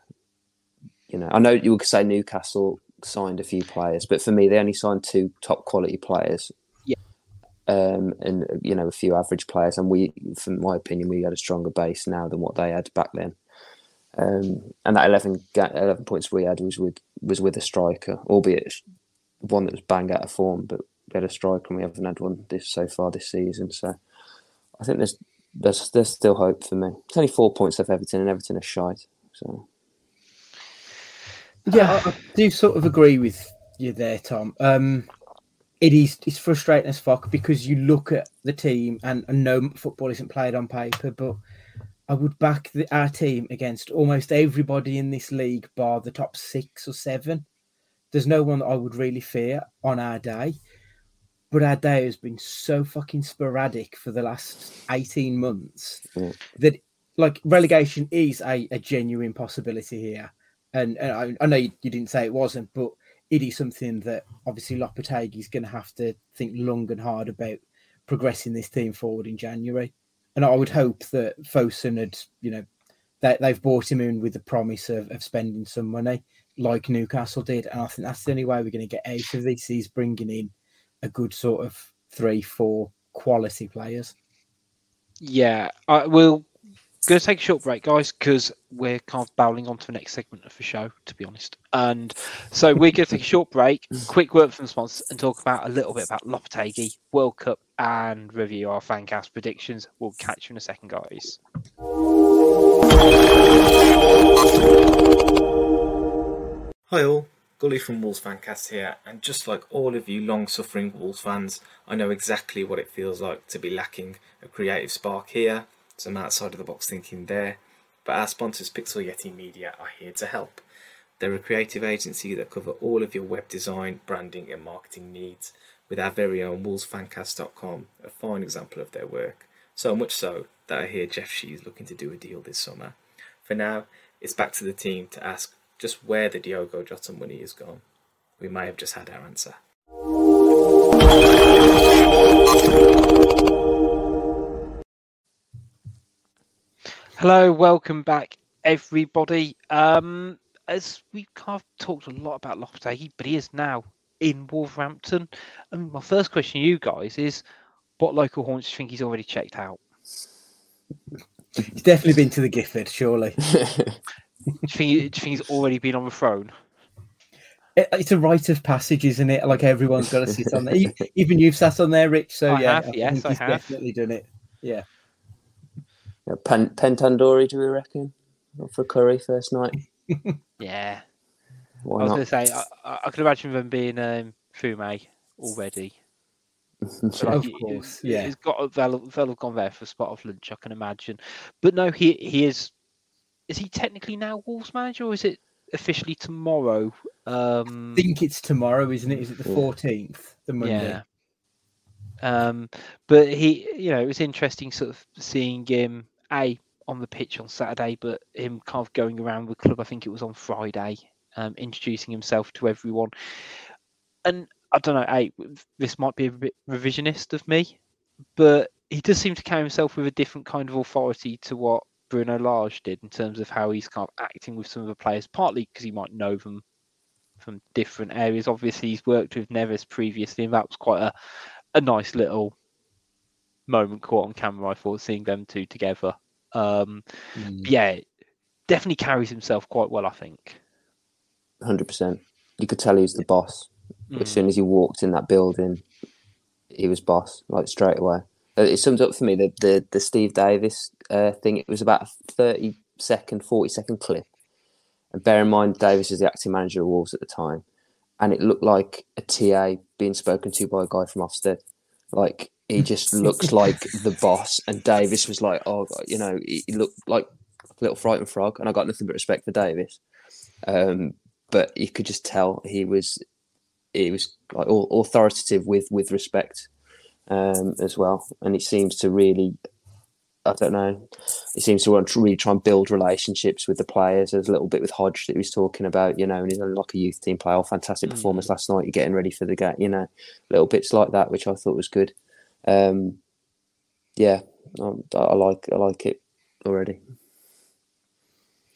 You know, I know you could say Newcastle signed a few players, but for me they only signed two top quality players. Yeah. Um, and you know a few average players, and we, from my opinion, we had a stronger base now than what they had back then. Um, and that 11, 11 points we had was with was with a striker, albeit one that was bang out of form, but we had a striker and we haven't had one this so far this season. So I think there's there's there's still hope for me. It's only four points off Everton, and Everton are shite. So Yeah, I, I do sort of agree with you there, Tom. Um, it is it's frustrating as fuck because you look at the team and, and no football isn't played on paper, but I would back the, our team against almost everybody in this league, bar the top six or seven. There's no one that I would really fear on our day, but our day has been so fucking sporadic for the last 18 months Yeah. that like relegation is a, a genuine possibility here and, and I, I know you, you didn't say it wasn't, but it is something that obviously Lopetegui is going to have to think long and hard about progressing this team forward in January. And I would hope that Fosun had, you know, they, they've bought him in with the promise of, of spending some money like Newcastle did. And I think that's the only way we're going to get out of this is bringing in a good sort of three, four quality players. Yeah, I will. Going to take a short break, guys, because we're kind of bowling on to the next segment of the show, to be honest. And so we're going to take a short break, (laughs) mm. quick word from the sponsors, and talk about a little bit about Lopetegui, World Cup, and review our fancast predictions. We'll catch you in a second, guys. Hi all, Gully from Wolves Fancast here, and just like all of you long suffering Wolves fans, I know exactly what it feels like to be lacking a creative spark here, some outside of the box thinking there, but our sponsors Pixel Yeti Media are here to help. They're a creative agency that cover all of your web design, branding, and marketing needs, with our very own WolvesFancast.com, a fine example of their work. So much so that I hear Jeff Shi is looking to do a deal this summer. For now, it's back to the team to ask just where the Diogo Jota money is gone. We may have just had our answer. Hello, welcome back, everybody. Um, as we've kind of talked a lot about Lopetegui, but he is now in Wolverhampton. And my first question to you guys is, what local haunts do you think he's already checked out? He's definitely been to the Giffard, surely. (laughs) Do you think, do you think he's already been on the throne? It- it's a rite of passage, isn't it? Like everyone's got to sit on there. E- Even you've sat on there, Rich. So I yeah, have, yes, think I he's have. definitely done it. Yeah. Yeah, Penn, Penn Tandoori, do we reckon? For curry first night. (laughs) Yeah. Why I was going to say, I, I, I could imagine them being um, Fume already. (laughs) But, Of he- course, he- yeah. He's got they'll, they'll have gone there for a spot of lunch, I can imagine. But no, he he is. Is he technically now Wolves manager, or is it officially tomorrow? Um, I think it's tomorrow, isn't it? Is it the fourteenth? The Monday. yeah. Um, but he, you know, it was interesting sort of seeing him a on the pitch on Saturday, but him kind of going around the club. I think it was on Friday, um, introducing himself to everyone. And I don't know, hey, this might be a bit revisionist of me, but he does seem to carry himself with a different kind of authority to what Bruno Lage did in terms of how he's kind of acting with some of the players, partly because he might know them from different areas. Obviously, he's worked with Neves previously, and that was quite a, a nice little moment caught on camera. I thought seeing them two together. Um, Mm. yeah, definitely carries himself quite well. I think. Hundred percent. You could tell he was the boss. Mm. As soon as he walked in that building, he was boss, like straight away. Uh, It sums up for me the the, the Steve Davis uh, thing. It was about a thirty second, forty second clip. And bear in mind, Davis is the acting manager of Wolves at the time, and it looked like a TA being spoken to by a guy from Ofsted. Like he just looks like the boss, and Davis was like, oh, you know, he looked like a little frightened frog, and I got nothing but respect for Davis. Um, but you could just tell he was he was like authoritative with with respect um, as well, and he seems to really. I don't know. He seems to want to really try and build relationships with the players. There's a little bit with Hodge that he was talking about, you know, and he's like a youth team player. Oh, fantastic performance last night. You're getting ready for the game, you know, little bits like that, which I thought was good. Um, yeah, I, I like I like it already.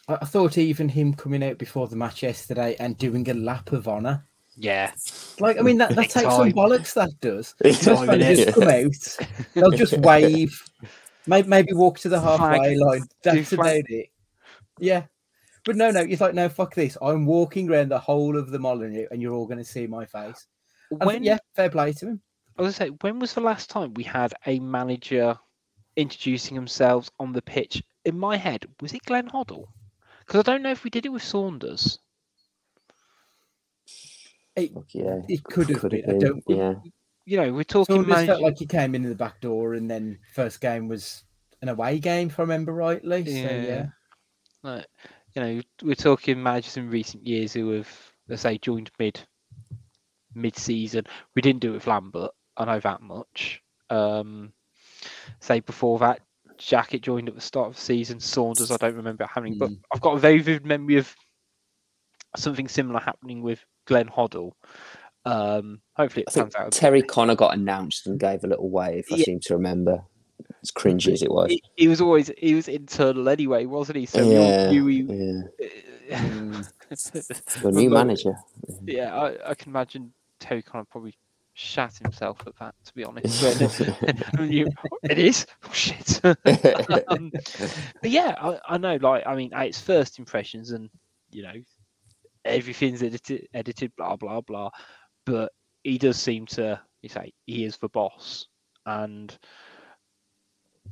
I, I thought even him coming out before the match yesterday and doing a lap of honour. Yeah, Like, I mean, that, that (laughs) Big takes some bollocks. That does. Big Most time, managers innit? come out, they'll just (laughs) wave, maybe, maybe walk to the halfway line. That's flag. about it. Yeah. But no, no, it's like, no, fuck this. I'm walking around the whole of the Molineux and you're all going to see my face. And I think, when yeah, fair play to him. I was gonna say, when was the last time we had a manager introducing themselves on the pitch? In my head, was it Glenn Hoddle? Because I don't know if we did it with Saunders. It, yeah, it could have Could been. have I don't, yeah. You know, we're talking Saunders manager. felt like he came in the back door and then first game was an away game, if I remember rightly. So, yeah. Like, you know, we're talking managers in recent years who have, let's say, joined mid mid season. We didn't do it with Lambert. I know that much. Um, say before that, Jackett joined at the start of the season. Saunders, I don't remember it happening, but Mm. I've got a very vivid memory of something similar happening with Glenn Hoddle. Um, hopefully, it I think out. Terry Connor got announced and gave a little wave. I Yeah. seem to remember. As cringy as it was. He, he was always he was internal anyway, wasn't he? So yeah, we all knew he, yeah. (laughs) Mm. New manager. Yeah, I, I can imagine Terry Connor probably shat himself at that, to be honest. (laughs) (laughs) You- it is? Oh, shit. (laughs) um, but yeah, I, I know, like, I mean, it's first impressions and, you know, everything's edited, edited, blah, blah, blah. But he does seem to, you say, he is the boss. And,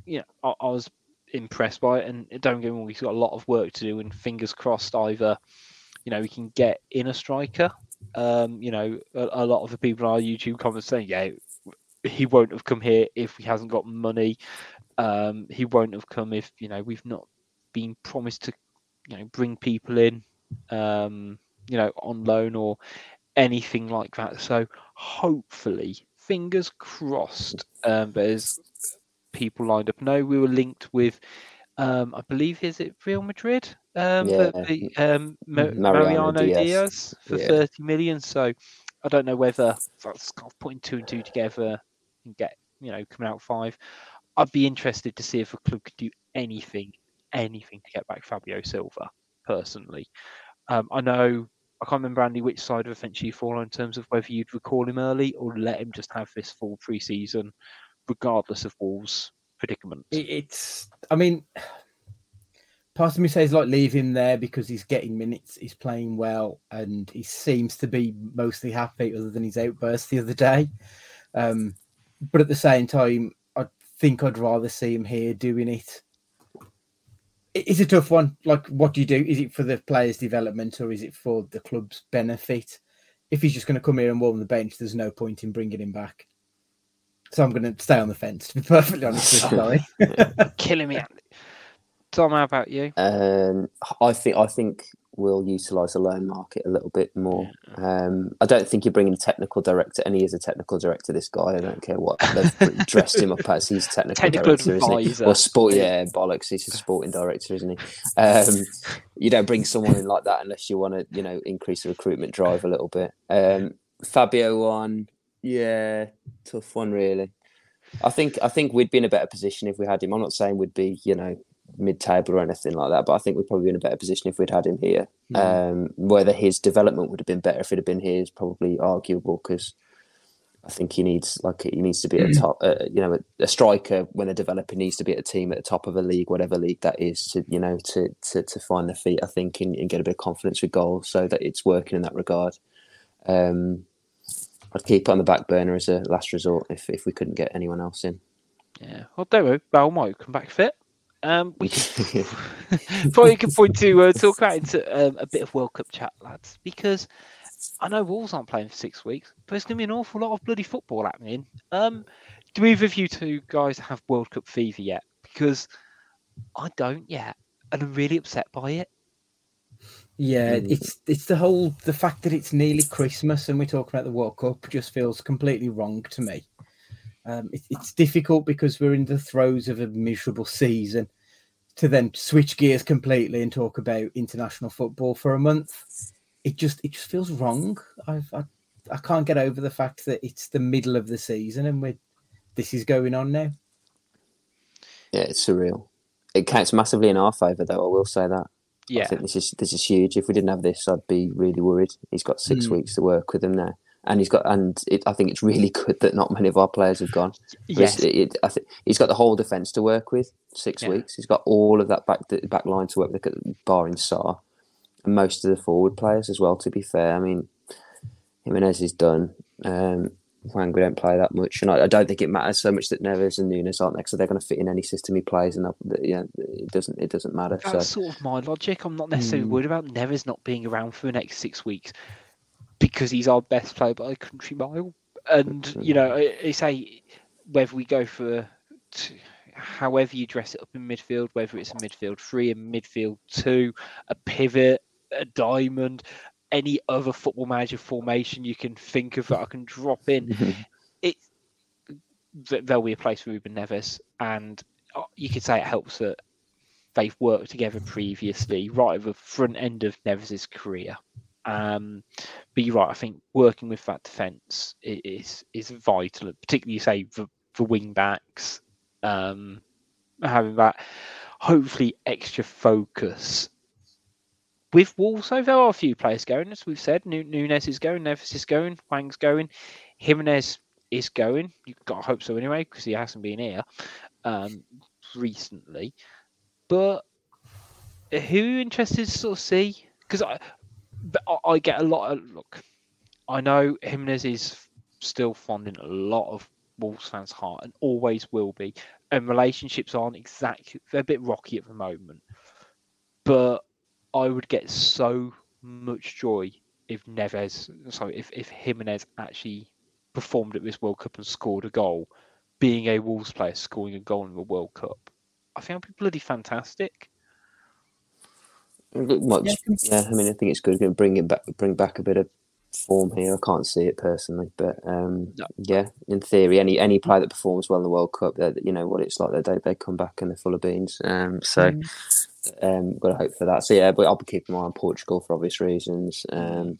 you know, I, I was impressed by it. And don't get me wrong, he's got a lot of work to do. And fingers crossed, either, you know, we can get in a striker. Um, you know, a, a lot of the people on our YouTube comments saying, yeah, he won't have come here if he hasn't got money. Um, he won't have come if you know we've not been promised to, you know, bring people in, um, you know, on loan or anything like that. So hopefully, fingers crossed, um, there's people lined up. No, we were linked with, um, I believe, is it Real Madrid? Um, Yeah. the, the, um, Ma- Mariano Mariano Diaz. Diaz for Yeah. 30 million. So I don't know whether that's kind of putting two and two together and get, you know, coming out five. I'd be interested to see if a club could do anything, anything to get back Fabio Silva, personally. Um, I know, I can't remember, Andy, which side of the fence you fall on in terms of whether you'd recall him early or let him just have this full pre season, regardless of Wolves' predicament. It's i mean part of me says like leave him there because he's getting minutes, he's playing well, and he seems to be mostly happy, other than his outburst the other day. Um, but at the same time, I think I'd rather see him here doing it. It's a tough one. Like, what do you do? Is it for the player's development or is it for the club's benefit? If he's just going to come here and warm the bench, there's no point in bringing him back. So I'm going to stay on the fence. To be perfectly honest with you, (laughs) Larry. Killing me. Tom, how about you? Um, I think I think we'll utilise the loan market a little bit more. Um, I don't think you're bringing a technical director, and he is a technical director. This guy, I don't care what they've (laughs) dressed him up as. He's a technical, Technical director, isn't he? advisor. Or sport, yeah, bollocks. He's a sporting director, isn't he? Um, you don't bring someone in like that unless you want to, you know, increase the recruitment drive a little bit. Um, Fabio one, yeah, tough one, really. I think I think we'd be in a better position if we had him. I'm not saying we'd be, you know, mid-table or anything like that, but I think we'd probably be in a better position if we'd had him here. Um, whether his development would have been better if it had been here is probably arguable because I think he needs like he needs to be at the top. Uh, you know, a, a striker when a developer needs to be at a team at the top of a league, whatever league that is, to you know to to, to find their feet. I think and, and get a bit of confidence with goals, so that it's working in that regard. Um, I'd keep it on the back burner as a last resort if if we couldn't get anyone else in. Yeah. Well, don't worry. Bell might come back fit. Um, we (laughs) (laughs) probably a good point to uh, talk about into um, a bit of World Cup chat, lads, because I know Wolves aren't playing for six weeks, but there's going to be an awful lot of bloody football happening. Um, do either of you two guys have World Cup fever yet? Because I don't yet, and I'm really upset by it. Yeah, it's it's the whole the fact that it's nearly Christmas and we're talking about the World Cup just feels completely wrong to me. Um, it, it's difficult because we're in the throes of a miserable season to then switch gears completely and talk about international football for a month. It just it just feels wrong. I've, I I can't get over the fact that it's the middle of the season and we're this is going on now. Yeah, it's surreal. It counts massively in our favour, though. I will say that. Yeah, I Yeah. think this is this is huge. If we didn't have this, I'd be really worried. He's got six Mm. weeks to work with him now, and he's got and it, I think it's really (laughs) good that not many of our players have gone. Yes. It, I think he's got the whole defence to work with. Six Yeah. weeks. He's got all of that back back line to work with, barring Sá, and most of the forward players as well. To be fair, I mean, Jimenez is done. Um, we don't play that much, and I, I don't think it matters so much that Neves and Nunes aren't there, so they're going to fit in any system he plays, and yeah, it doesn't it doesn't matter. That's so sort of my logic. I'm not necessarily Mm. worried about Neves not being around for the next six weeks because he's our best player by a country mile. And you know, I, I say whether we go for t- however you dress it up in midfield, whether it's a midfield three, a midfield two, a pivot, a diamond, any other football manager formation you can think of that I can drop in, (laughs) it th- there'll be a place for Ruben Neves, and uh, you could say it helps that they've worked together previously, right at the front end of Neves's career. Um, but you're right. I think working with that defence is is vital, particularly you say the wing backs, um, having that hopefully extra focus. With Wolves, though, there are a few players going, as we've said. Nu- Nunes is going, Neves is going, Hwang's going, Jimenez is going. You've got to hope so anyway, because he hasn't been here um, recently. But who you interested to sort of see? Because I, I get a lot of look. I know Jimenez is still fonding a lot of Wolves fans' heart and always will be. And relationships aren't exactly they're a bit rocky at the moment. But I would get so much joy if Neves, sorry, if if Jimenez actually performed at this World Cup and scored a goal, being a Wolves player scoring a goal in the World Cup. I think it'd be bloody fantastic. Much, Yeah. I mean, I think it's good Going to bring it back, bring back a bit of form here. I can't see it personally, but um, No. yeah, in theory, any any player that performs well in the World Cup, they you know what it's like. They they come back and they're full of beans. Um, so um, got to hope for that. So yeah, but I'll be keeping my eye on Portugal for obvious reasons. Um,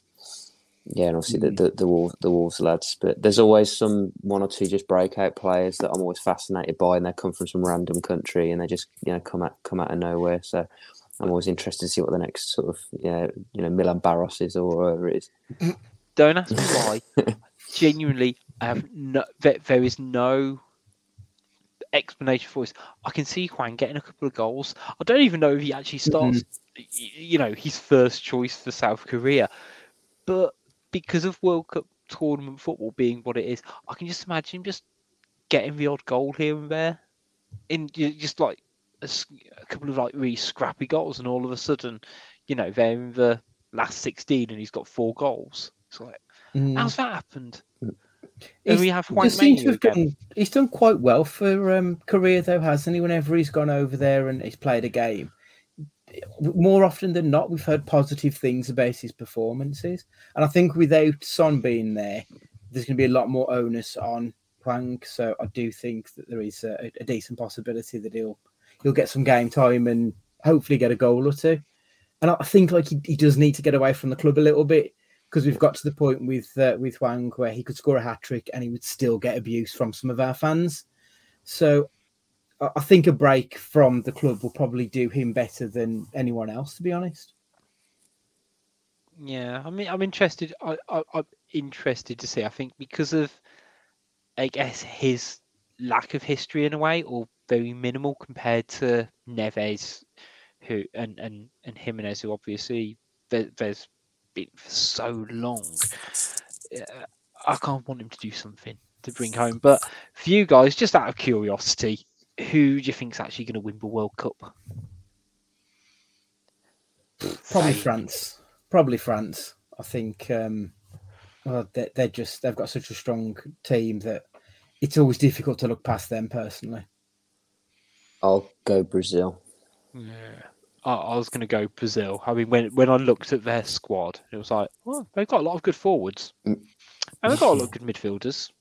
yeah, and obviously the, the the Wolves the Wolves lads, but there's always some one or two just breakout players that I'm always fascinated by, and they come from some random country and they just you know come out come out of nowhere. So I'm always interested to see what the next sort of yeah you know Milan Baroš is or whatever it is. Don't ask me (laughs) why. Genuinely, I have no, there, there is no explanation for this. I can see Hwang getting a couple of goals. I don't even know if he actually mm-hmm. starts, y- you know, his first choice for South Korea, but because of World Cup tournament football being what it is, I can just imagine just getting the odd goal here and there, in just like a, a couple of like really scrappy goals, and all of a sudden, you know, they're in the last sixteen and he's got four goals. It's like, Mm. how's that happened? He's- And we have he Hwang does seem to have done, he's done quite well for um, Korea, though, hasn't he? Whenever he's gone over there and he's played a game, more often than not, we've heard positive things about his performances. And I think without Son being there, there's going to be a lot more onus on Hwang. So I do think that there is a, a decent possibility that he'll he'll get some game time and hopefully get a goal or two. And I think like he, he does need to get away from the club a little bit because we've got to the point with uh, with Hwang where he could score a hat trick and he would still get abuse from some of our fans. So I think a break from the club will probably do him better than anyone else, to be honest. Yeah, I mean, I'm interested. I, I, I'm interested to see. I think because of, I guess, his lack of history in a way, or very minimal compared to Neves, who and and and Jimenez, who obviously there, there's been for so long. Uh, I can't want him to do something to bring home. But for you guys, just out of curiosity, who do you think's actually going to win the World Cup? Probably France. Probably France. I think. Um, well, they're, they're just they've got such a strong team that it's always difficult to look past them personally. I'll go Brazil. Yeah, I, I was going to go Brazil. I mean, when when I looked at their squad, it was like, well, they've got a lot of good forwards, Mm. and they've got a lot of good midfielders,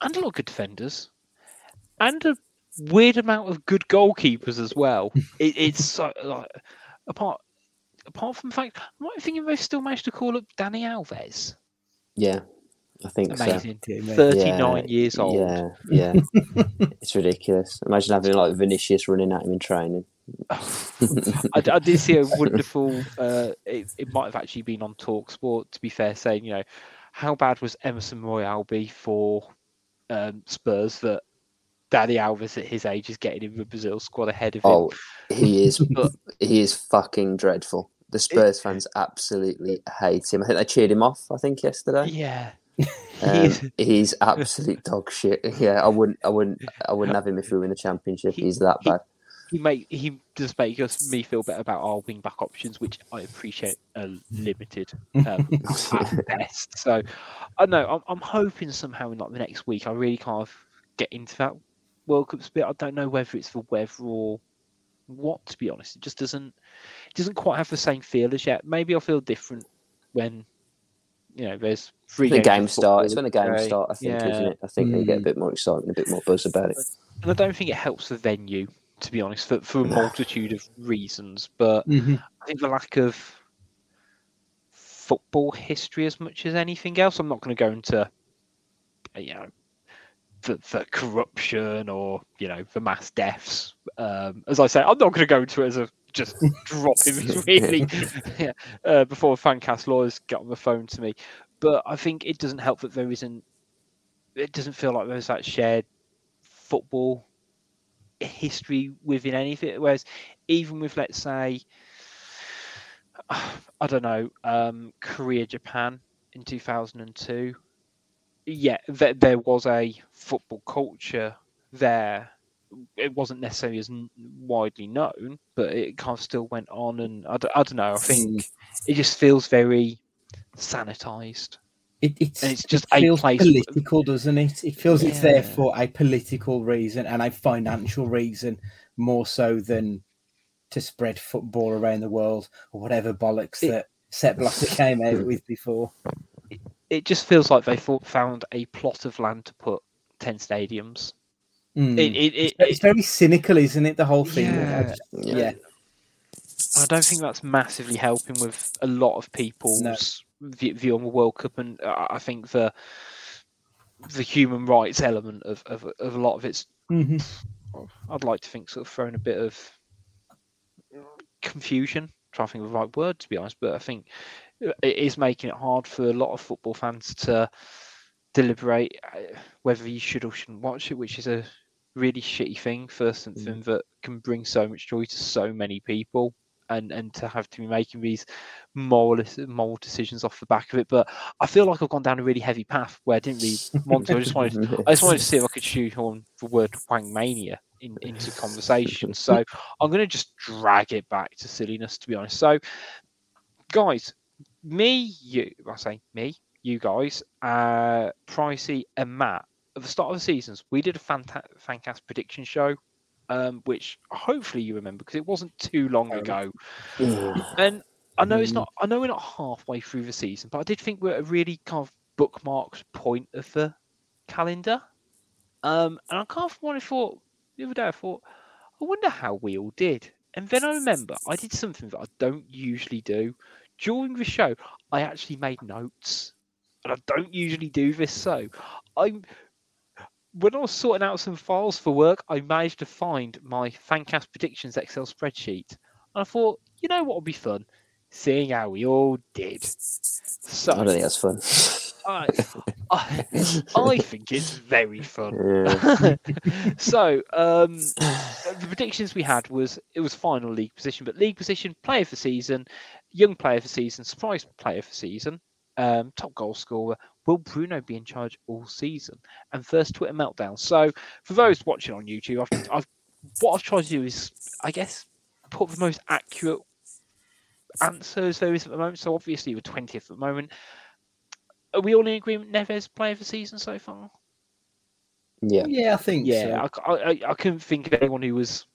and a lot of good defenders, and a weird amount of good goalkeepers as well. (laughs) it, it's so like apart apart from the fact, I'm not thinking they've still managed to call up Dani Alves. Yeah, I think. Amazing, Yeah, mate. thirty nine Yeah, years old. Yeah, yeah. (laughs) it's ridiculous. Imagine having like Vinicius running at him in training. (laughs) I did see a wonderful. Uh, it, it might have actually been on Talk Sport. To be fair, saying you know, how bad was Emerson Royal be for um, Spurs that Dani Alves at his age is getting in the Brazil squad ahead of him? Oh, he is. (laughs) But- he is fucking dreadful. The Spurs fans absolutely hate him. I think they cheered him off. I think yesterday. yeah, Um, he's (laughs) absolute dog shit. Yeah, I wouldn't. I wouldn't. I wouldn't have him if we win the championship. He- He's that bad. he make he does make us me feel better about our wing back options, which I appreciate are limited um, (laughs) at best. So I know I'm, I'm hoping somehow in like the next week I really kind of get into that World Cup bit. I don't know whether it's the weather or what. To be honest, it just doesn't it doesn't quite have the same feel as yet. Maybe I'll feel different when you know there's three the game starts. football when the game today. start, I think, Yeah. isn't it? I think they get a Mm. bit more excitement, a bit more buzz about it. and I don't think it helps the venue. To be honest, for, for a multitude of reasons, but Mhm. I think the lack of football history as much as anything else. I'm not going to go into, you know, the, the corruption or you know the mass deaths. Um, as I say, I'm not going to go into it as a just (laughs) dropping this really (laughs) yeah, uh, before Fancast lawyers get on the phone to me. But I think it doesn't help that there isn't. It doesn't feel like there's that shared football history within anything. Whereas even with let's say (sighs) I don't know, um, Korea Japan in 2002. Yeah, th- there was a football culture there. It wasn't necessarily as widely known, but it kind of still went on. And I don't, know. I hmm. think it just feels very sanitized. It, it's, And it's just it a feels place- political, doesn't it? It feels it's there for a political reason and a financial reason more so than to spread football around the world or whatever bollocks It- that Sepp Blatter (laughs) came out with before. It just feels like they found a plot of land to put 10 stadiums. Mm. It, it, it, it's very cynical, isn't it? The whole thing. Yeah. just- yeah. I don't think that's massively helping with a lot of people's view, view on the World Cup, and I I think the the human rights element of, of, of a lot of it's. Mhm. I'd like to think sort of thrown a bit of confusion. Trying to think of the right word to be honest, but I think it is making it hard for a lot of football fans to deliberate uh, whether you should or shouldn't watch it, which is a really shitty thing for something that can bring so much joy to so many people and and to have to be making these moral moral decisions off the back of it. But I feel like I've gone down a really heavy path where I didn't really want to. I just wanted to, (laughs) I just wanted to see if I could shoot on the word wank mania in, into conversation. (laughs) So I'm going to just drag it back to silliness, to be honest. So, guys, me, you, I say me, you guys, uh, Pricey and Matt, at the start of the seasons, we did a fanta- Fancast prediction show, um, which hopefully you remember because it wasn't too long ago. and I know it's not, I know we're not halfway through the season, but I did think we're at a really kind of bookmarked point of the calendar. Um, and I kind of wanted thought the other day, I thought, I wonder how we all did. And then I remember I did something that I don't usually do. During the show, I actually made notes. And I don't usually do this. So I'm when I was sorting out some files for work, I managed to find my Fancast predictions Excel spreadsheet. And I thought, you know what would be fun? Seeing how we all did. So I don't think that's fun. I, (laughs) I, I think it's very fun. Yeah. (laughs) so um, (sighs) the predictions we had was it was final league position, but league position, player for season, young player for season, surprise player for season, um, top goal scorer. Will Bruno be in charge all season? And first Twitter meltdown. So for those watching on YouTube, I've, I've what I've tried to do is, I guess, put the most accurate answers there is at the moment. So obviously we're twentieth at the moment. Are we all in agreement? Neves player of the season so far? yeah. Yeah, I think Yeah, so. I, I, I couldn't think of anyone who was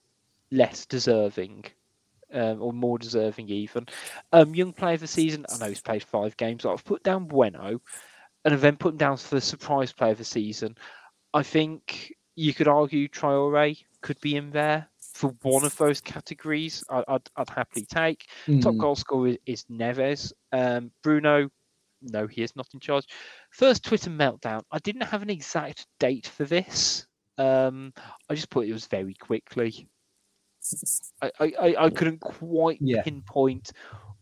less deserving, um, or more deserving even. Um, young player of the season. I know he's played five games. I've put down Bueno, and I've then put him down for the surprise player of the season. I think you could argue Traore could be in there for one of those categories. I, I'd, I'd happily take. Top Mm. goal scorer is Neves. Um, Bruno, no, he is not in charge. First Twitter meltdown. I didn't have an exact date for this. Um, I just put it was very quickly. I, I, I- I couldn't quite Yeah. pinpoint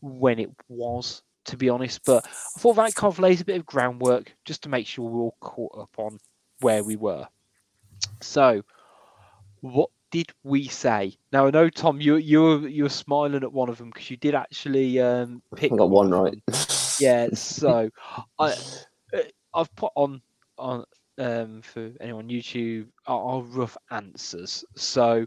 when it was, to be honest, but I thought that kind of lays a bit of groundwork just to make sure we're all caught up on where we were. So, what did we say? Now I know Tom, you you were you were smiling at one of them because you did actually um, pick. I got one of right. Yeah, so (laughs) I uh, I've put on on um, for anyone on YouTube our, our rough answers. So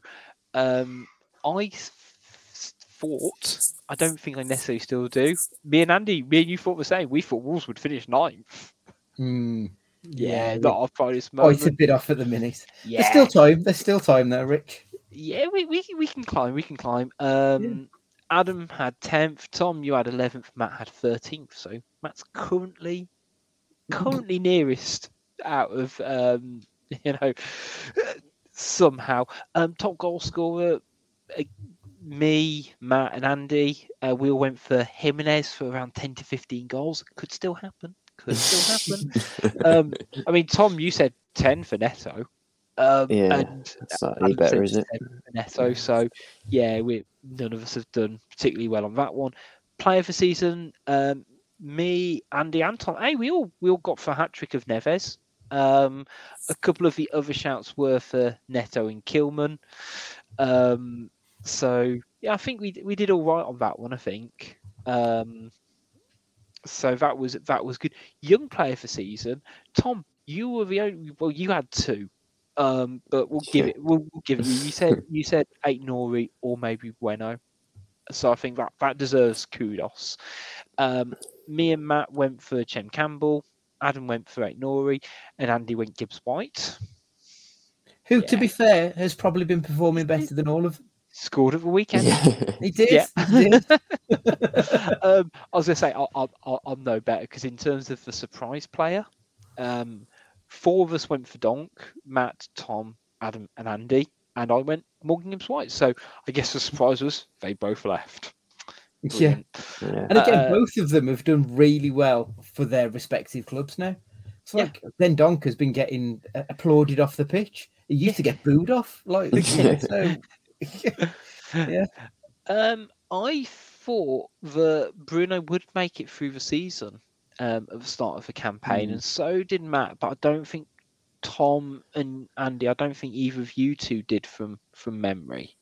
um, I thought I don't think I necessarily still do. Me and Andy, me and you thought the same. We thought Wolves would finish ninth. Mm. Yeah, Yeah, not off by this Oh, it's a bit off at the minute. yeah, There's still time. There's still time there, Rick. yeah, we, we we can climb. We can climb. Um, Adam had tenth. Tom, you had eleventh. Matt had thirteenth. So Matt's currently currently nearest out of um, (laughs) you know somehow. Um, top goal scorer. uh, Me, Matt, and Andy. Uh, we all went for Jimenez for around ten to fifteen goals. Could still happen. Could still happen. (laughs) um, I mean, Tom, you said ten for Neto. Um, Yeah, and any better, is it? Neto. So yeah, we none of us have done particularly well on that one. Player for season, um, me, Andy, Anton. Hey, we all we all got for hat trick of Neves. Um, a couple of the other shouts were for Neto and Kilman. Um, so yeah, I think we we did all right on that one. I think. Um, so that was that was good. Young player for season, Tom. You were the only. Well, you had two. Um, but we'll give it. We'll, we'll give it. You You said (laughs) you said Ait-Nouri or maybe Bueno. So I think that that deserves kudos. Um, me and Matt went for Chem Campbell. Adam went for Ait-Nouri, and Andy went Gibbs White. Who, to be fair, has probably been performing better than all of them. Scored at the weekend. (laughs) He did. Yeah. He did. (laughs) (laughs) um, I was going to say I, I, I, I'm no better because in terms of the surprise player, um, four of us went for Donk, Matt, Tom, Adam, and Andy, and I went Morgan Gibbs White. So I guess the surprise was they both left. (laughs) yeah. Yeah. And again, Uh, both of them have done really well for their respective clubs now. It's Yeah. like Ben Donk has been getting uh, applauded off the pitch. He used to get booed off. Like, (laughs) so, (laughs) yeah. Um, I thought that Bruno would make it through the season um, at the start of the campaign, Mm. and so did Matt. But I don't think Tom and Andy. I don't think either of you two did from from memory.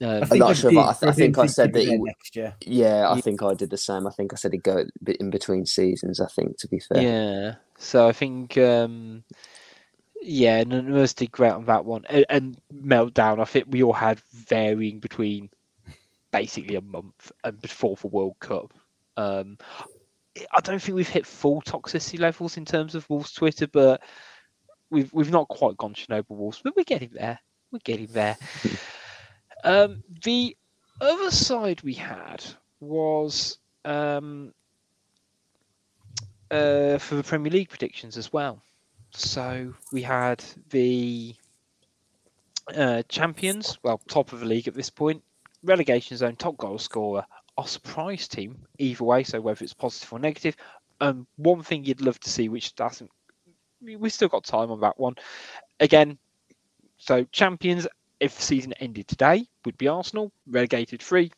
I'm not I sure, did, but I, th- I think I said that he next year. Yeah, I Yeah. think I did the same. I think I said he'd go in between seasons. I think to be fair. Yeah. So I think, um, yeah, none of us did great on that one. And, and meltdown. I think we all had varying between basically a month and before the World Cup. Um, I don't think we've hit full toxicity levels in terms of Wolves Twitter, but we've we've not quite gone Chernobyl Wolves, but we're getting there. We're getting there. (laughs) um, the other side we had was um, uh, for the Premier League predictions as well. So we had the uh, champions, well, top of the league at this point, relegation zone, top goal scorer, our surprise team, either way, so whether it's positive or negative. Um, one thing you'd love to see, which doesn't, we've still got time on that one. Again, so champions, if the season ended today, would be Arsenal, relegated three,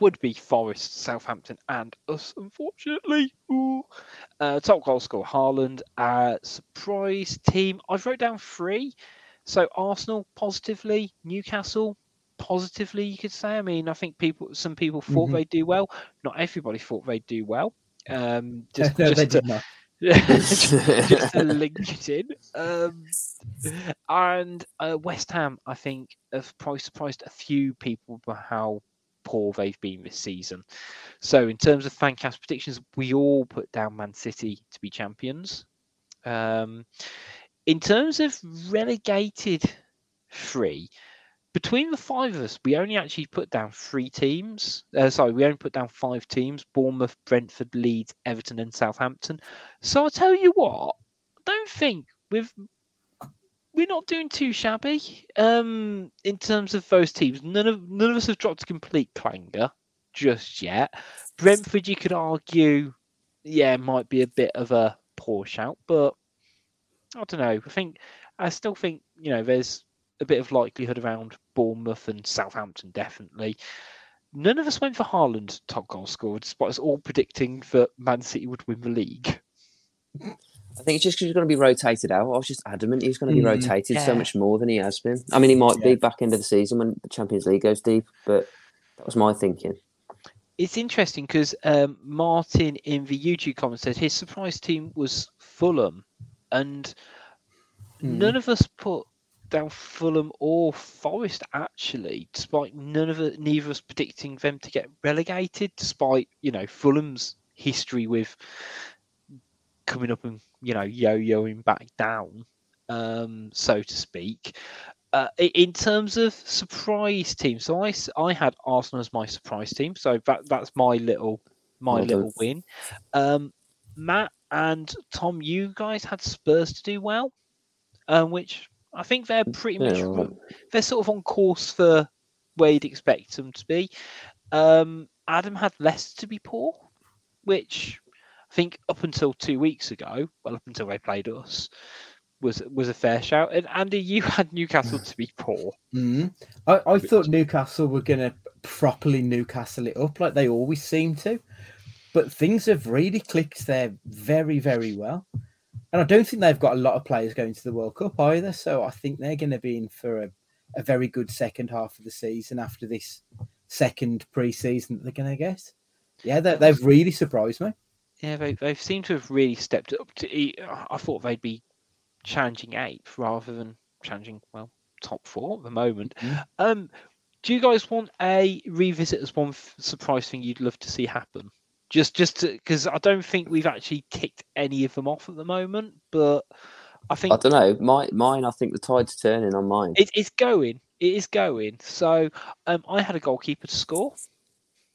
would be Forest, Southampton, and us, unfortunately. Ooh. Uh, top goal scorer Haaland. Uh, surprise team. I've wrote down three. So Arsenal positively, Newcastle positively. You could say. I mean, I think people, some people thought Mhm. they'd do well. Not everybody thought they'd do well. Um, (laughs) just, no, just they to. (laughs) just, just to (laughs) link it in. Um, and uh, West Ham, I think, have probably surprised a few people by how poor they've been this season. So, in terms of fancast predictions, we all put down Man City to be champions. Um, in terms of relegated three, between the five of us, we only actually put down three teams. Uh, sorry, we only put down five teams: Bournemouth, Brentford, Leeds, Everton, and Southampton. So I'll tell you what, I don't think we've we're not doing too shabby. Um, in terms of those teams, none of none of us have dropped a complete clanger just yet. Brentford, you could argue, yeah, might be a bit of a poor shout, but I don't know. I think I still think you know there's a bit of likelihood around Bournemouth and Southampton, definitely. None of us went for Haaland top goal scorer, despite us all predicting that Man City would win the league. I think it's just because he's going to be rotated out. I was just adamant he was going to be Mm, rotated so much more than he has been. I mean, he might Yeah. be back end of the season when the Champions League goes deep, but that was my thinking. It's interesting because um, Martin in the YouTube comment said his surprise team was Fulham, and Hmm. none of us put down Fulham or Forest actually, despite none of it, neither of us predicting them to get relegated, despite you know Fulham's history with coming up and you know yo-yoing back down, um, so to speak. Uh, in terms of surprise team, so I, I had Arsenal as my surprise team, so that that's my little my Well little win. Um, Matt and Tom, you guys had Spurs to do well, um, which I think they're pretty much Yeah, right. they're sort of on course for where you'd expect them to be. Um, Adam had Leicester to be poor, which I think up until two weeks ago, well, up until they played us, was was a fair shout. And Andy, you (laughs) had Newcastle to be poor. Mm. I, I thought Newcastle were going to properly Newcastle it up like they always seem to, but things have really clicked there very, very well. And I don't think they've got a lot of players going to the World Cup either. So I think they're going to be in for a, a very good second half of the season after this second pre season that they're going to get. Yeah, they, they've really surprised me. Yeah, they they seem to have really stepped up to. eat- I thought they'd be challenging eighth rather than challenging well top four at the moment. Mhm. Um, do you guys want a revisit as one f- surprise thing you'd love to see happen? Just just because I don't think we've actually ticked any of them off at the moment, but I think I don't know. My, mine, I think the tide's turning on mine. it, it's going. It is going. So um, I had a goalkeeper to score.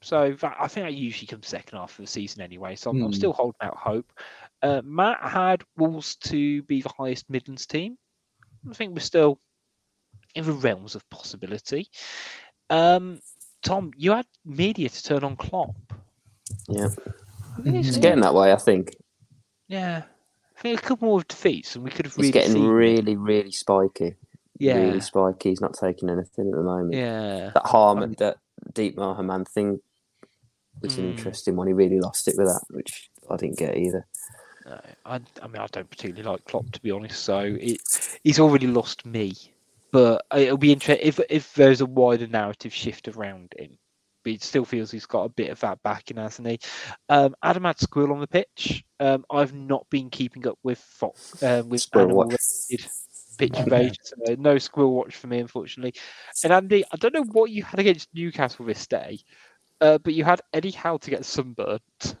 So that, I think that usually comes second half of the season anyway. So I'm, I'm Hmm. still holding out hope. Uh, Matt had Wolves to be the highest Midlands team. I think we're still in the realms of possibility. Um, Tom, you had media to turn on Klopp. Yeah, I think it's it's getting that way. I think Yeah. I think a couple more defeats and we could have it's getting seen really, really spiky. yeah. Really spiky. He's not taking anything at the moment. yeah. That harm, that deep Mahaman thing was an Mm. interesting one. He really lost it with that, which I didn't get either. No, I, I mean, I don't particularly like Klopp to be honest. So it, he's already lost me. But it'll be interesting if if there's a wider narrative shift around him. But he still feels he's got a bit of that backing, hasn't he? Um, Adam had Squill on the pitch. Um, I've not been keeping up with Fox, um, with Squill animal watch. pitch invasion. So no Squill watch for me, unfortunately. And Andy, I don't know what you had against Newcastle this day, uh, but you had Eddie Howe to get sunburnt.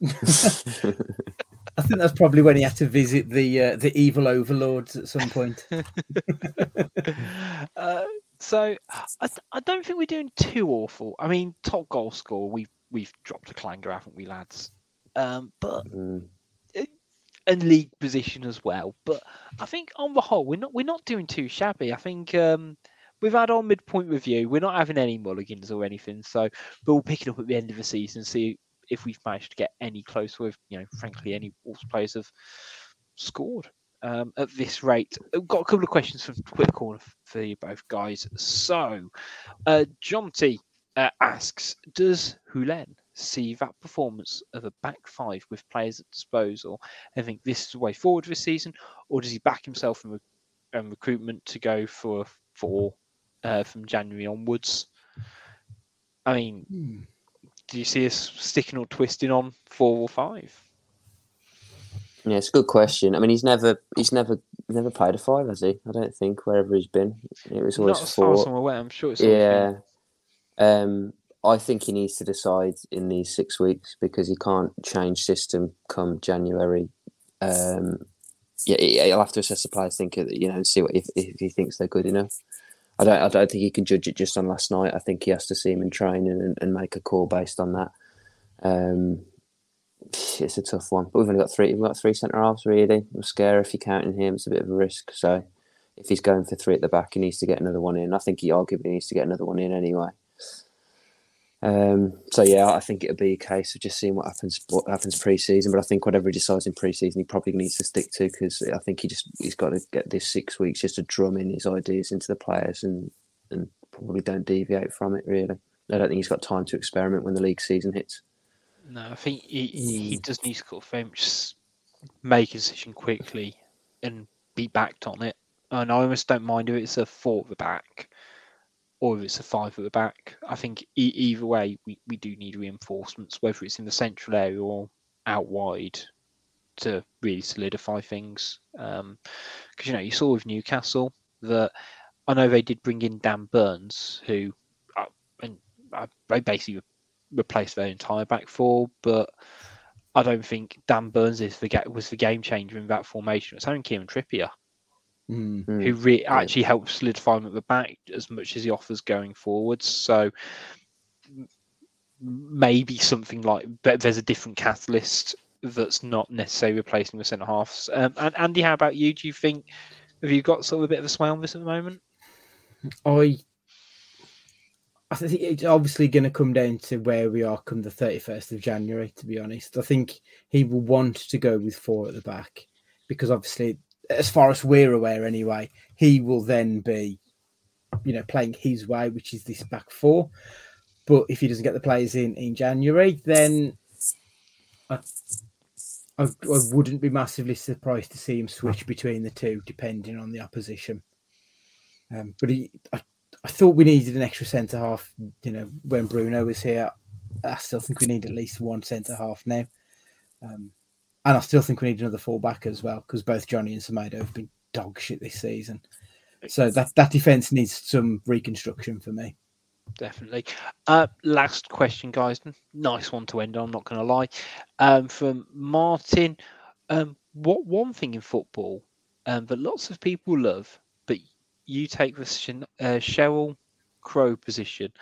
(laughs) I think that's probably when he had to visit the uh, the evil overlords at some point. (laughs) uh, so I, I don't think we're doing too awful. I mean, top goal score, we've we've dropped a clanger, haven't we, lads? Um, but Mm. and league position as well. But I think on the whole, we're not we're not doing too shabby. I think um, we've had our midpoint review. We're not having any mulligans or anything. So, we'll pick it up at the end of the season, see if we've managed to get any closer with you know, frankly, any Wolves players have scored. Um, at this rate, I've got a couple of questions from Quick Corner for you both guys. So, uh, John T uh, asks, does Julen see that performance of a back five with players at disposal and think this is the way forward this season, or does he back himself in, re- in recruitment to go for four uh, from January onwards? I mean, Hmm. do you see us sticking or twisting on four or five? Yeah, it's a good question. I mean, he's never he's never never played a five, has he? I don't think wherever he's been, it was always Not as far as four. I'm aware. I'm sure it's Yeah. Um, I think he needs to decide in these six weeks because he can't change system come January. Um, yeah, he- he'll have to assess the players, think you know, and see what if, if he thinks they're good enough. I don't. I don't think he can judge it just on last night. I think he has to see him in training and, and make a call based on that. Um, it's a tough one, but we've only got three. We've got three centre halves really. I'm scared if you're counting him. It's a bit of a risk. So if he's going for three at the back, he needs to get another one in. I think he arguably needs to get another one in anyway. Um, so yeah, I think it'll be a case of just seeing what happens what happens pre-season. But I think whatever he decides in pre-season, he probably needs to stick to because I think he just he's got to get this six weeks just to drum in his ideas into the players and and probably don't deviate from it. Really, I don't think he's got time to experiment when the league season hits. No, I think he, he does need to sort of make a decision quickly and be backed on it. And I almost don't mind if it's a four at the back or if it's a five at the back. I think e- either way, we, we do need reinforcements, whether it's in the central area or out wide to really solidify things. Because, you know, you saw with Newcastle that I know they did bring in Dan Burns, who uh, and uh, they basically replace their entire back four, but I don't think Dan Burns is the ga- was the game changer in that formation. It's only Kieran Trippier Hmm. Mm. who re- actually helps solidify him at the back as much as he offers going forwards. So maybe something like but there's a different catalyst that's not necessarily replacing the centre halves. Um, and Andy, how about you? Do you think have you got sort of a bit of a sway on this at the moment? I I think it's obviously going to come down to where we are come the 31st of January, to be honest. I think he will want to go with four at the back because obviously, as far as we're aware anyway, he will then be, you know, playing his way, which is this back four. But if he doesn't get the players in in January, then I, I, I wouldn't be massively surprised to see him switch between the two, depending on the opposition. Um, but he, I, I thought we needed an extra centre half. You know, when Bruno was here, I still think we need at least one centre half now, um, and I still think we need another fullback as well because both Jonny and Semedo have been dog shit this season. So that that defence needs some reconstruction for me. Definitely. Uh, last question, guys. Nice one to end on. I'm not going to lie. Um, from Martin, um, what one thing in football um, that lots of people love, you take the Shan- uh, Sheryl Crow position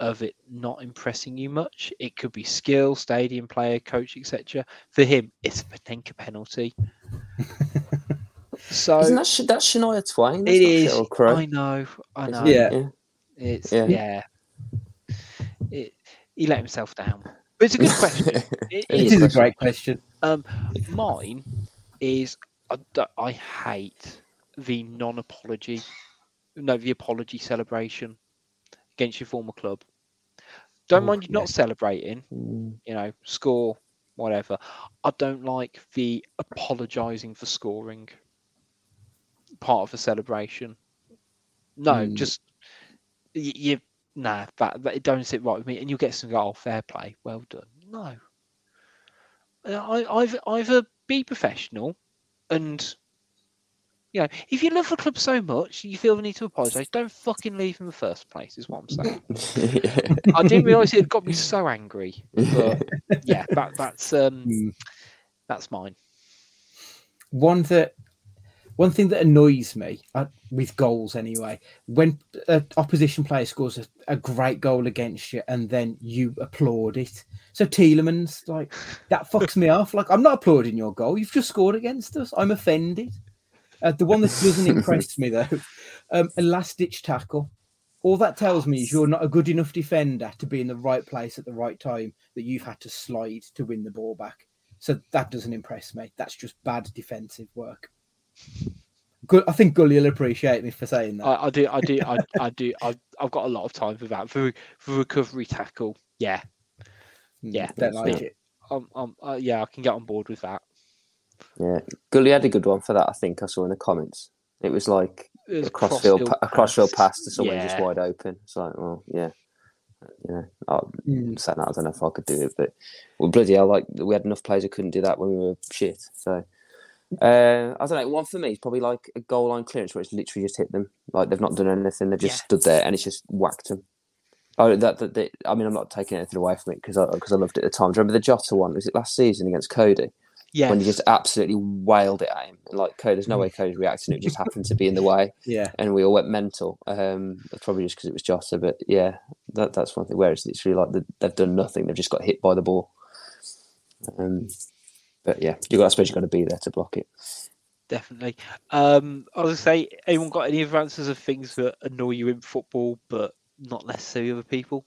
of it not impressing you much. It could be skill, stadium player, coach, etc. For him, it's a Panenka penalty. (laughs) so Isn't that Sh- that's Shania Twain? That's it not is. Crow, I know. I know. isn't? Yeah. It's Yeah. yeah. It, he let himself down. But it's a good question. It- (laughs) It It is is a great question. um, mine is I hate the non-apology, no, the apology celebration against your former club. Don't Oh, mind you yeah. not celebrating. Mm. You know, score whatever. I don't like the apologising for scoring part of the celebration. No, Mm. just y- you. Nah, that, that it don't sit right with me, and you'll get some oh, fair play, well done. No, I, I've either be professional, and you know, if you love the club so much, you feel the need to apologise. Don't fucking leave in the first place. Is what I'm saying. (laughs) I didn't realise it got me so angry. But (laughs) yeah, that, that's um, Mm. that's mine. one that one thing that annoys me uh, with goals anyway when an opposition player scores a, a great goal against you and then you applaud it so Tielemans like that fucks me (laughs) off like i'm not applauding your goal you've just scored against us i'm offended uh, the one that doesn't (laughs) impress me though um, a last ditch tackle all that tells me is you're not a good enough defender to be in the right place at the right time that you've had to slide to win the ball back so that doesn't impress me. That's just bad defensive work. Good. I think Gully will appreciate me for saying that. I, I do, I do, I, I do. I, I've got a lot of time for that. For for recovery tackle, yeah, yeah, don't like yeah. it. um, um, uh, yeah, I can get on board with that. Yeah, Gully had a good one for that. I think I saw in the comments. It was like It was a crossfield, crossfield pa- a crossfield pass. to someone just wide open. It's like, well, yeah, yeah. I, Mm. saying that I don't know if I could do it, but well, bloody hell, like we had enough players who couldn't do that when we were shit. So uh, I don't know. One for me is probably like a goal line clearance where it's literally just hit them. Like they've not done anything. They've just Yeah. stood there and it's just whacked them. Oh, that, that, that I mean, I'm not taking anything away from it because I because I loved it at the time. Do you remember the Jota one? Was it last season against Coady Yeah, when he just absolutely wailed it at him? And like Coady, there's no way Coady's reacting. It just happened to be in the way (laughs) Yeah. and we all went mental. Um, probably just because it was Jota, but yeah, that that's one thing. Where it's literally like the, they've done nothing; they've just got hit by the ball. Um, but yeah, you got. I suppose you've got to be there to block it. definitely. Um, I was gonna say, anyone got any answers of things that annoy you in football, but not necessarily other people?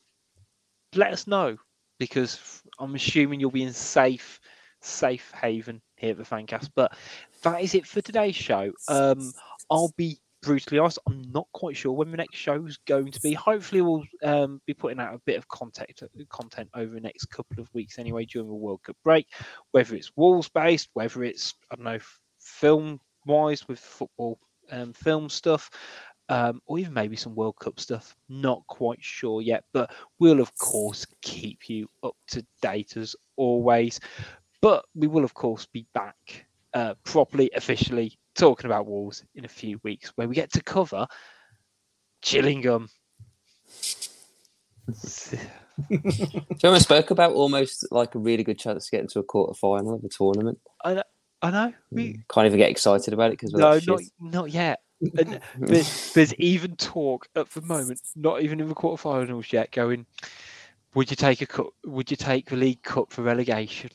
Let us know because I'm assuming you'll be in safe, safe haven here at the Fancast. But that is it for today's show. Um, I'll be brutally honest. I'm not quite sure when the next show is going to be. Hopefully, we'll um, be putting out a bit of content content over the next couple of weeks anyway during the World Cup break, whether it's walls based, whether it's I don't know film wise with football um, film stuff. Um, or even maybe some World Cup stuff. Not quite sure yet, but we'll of course keep you up to date as always. But we will of course be back uh, properly, officially talking about Wolves in a few weeks, where we get to cover Gillingham. (laughs) Someone spoke about almost like a really good chance to get into a quarter final of the tournament. I know, I know. We, Can't even get excited about it because no, not not yet. (laughs) And there's, there's even talk at the moment, not even in the quarterfinals yet, going, would you take a cup? Would you take the League Cup for relegation?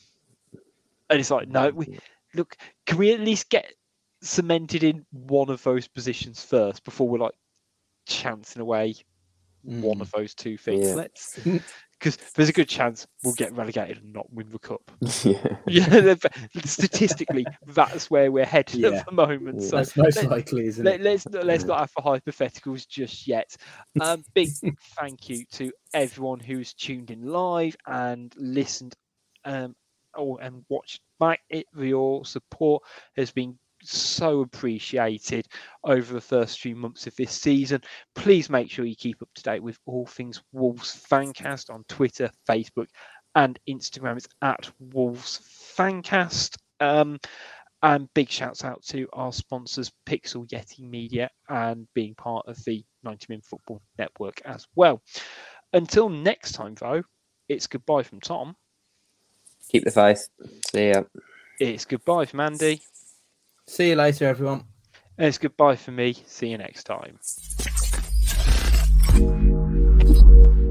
And it's like, no. We, look, can we at least get cemented in one of those positions first before we're like chancing away one of those two things? Yeah. Let's (laughs) because there's a good chance we'll get relegated and not win the cup. (laughs) yeah. (laughs) Yeah, statistically, that's where we're headed Yeah. at the moment. Yeah. So That's most let- likely, isn't let, it? let's not, let's not have the hypotheticals just yet. Um, big thank you to everyone who's tuned in live and listened, um, or and watched back. It your support has been so appreciated over the first few months of this season. Please make sure you keep up to date with all things Wolves Fancast on Twitter, Facebook, and Instagram. It's at Wolves Fancast. Um, and big shouts out to our sponsors, Pixel Yeti Media, and being part of the 90 Min Football Network as well. Until next time, though, it's goodbye from Tom. Keep the faith. See ya. It's goodbye from Andy. See you later, everyone. And it's goodbye for me. See you next time.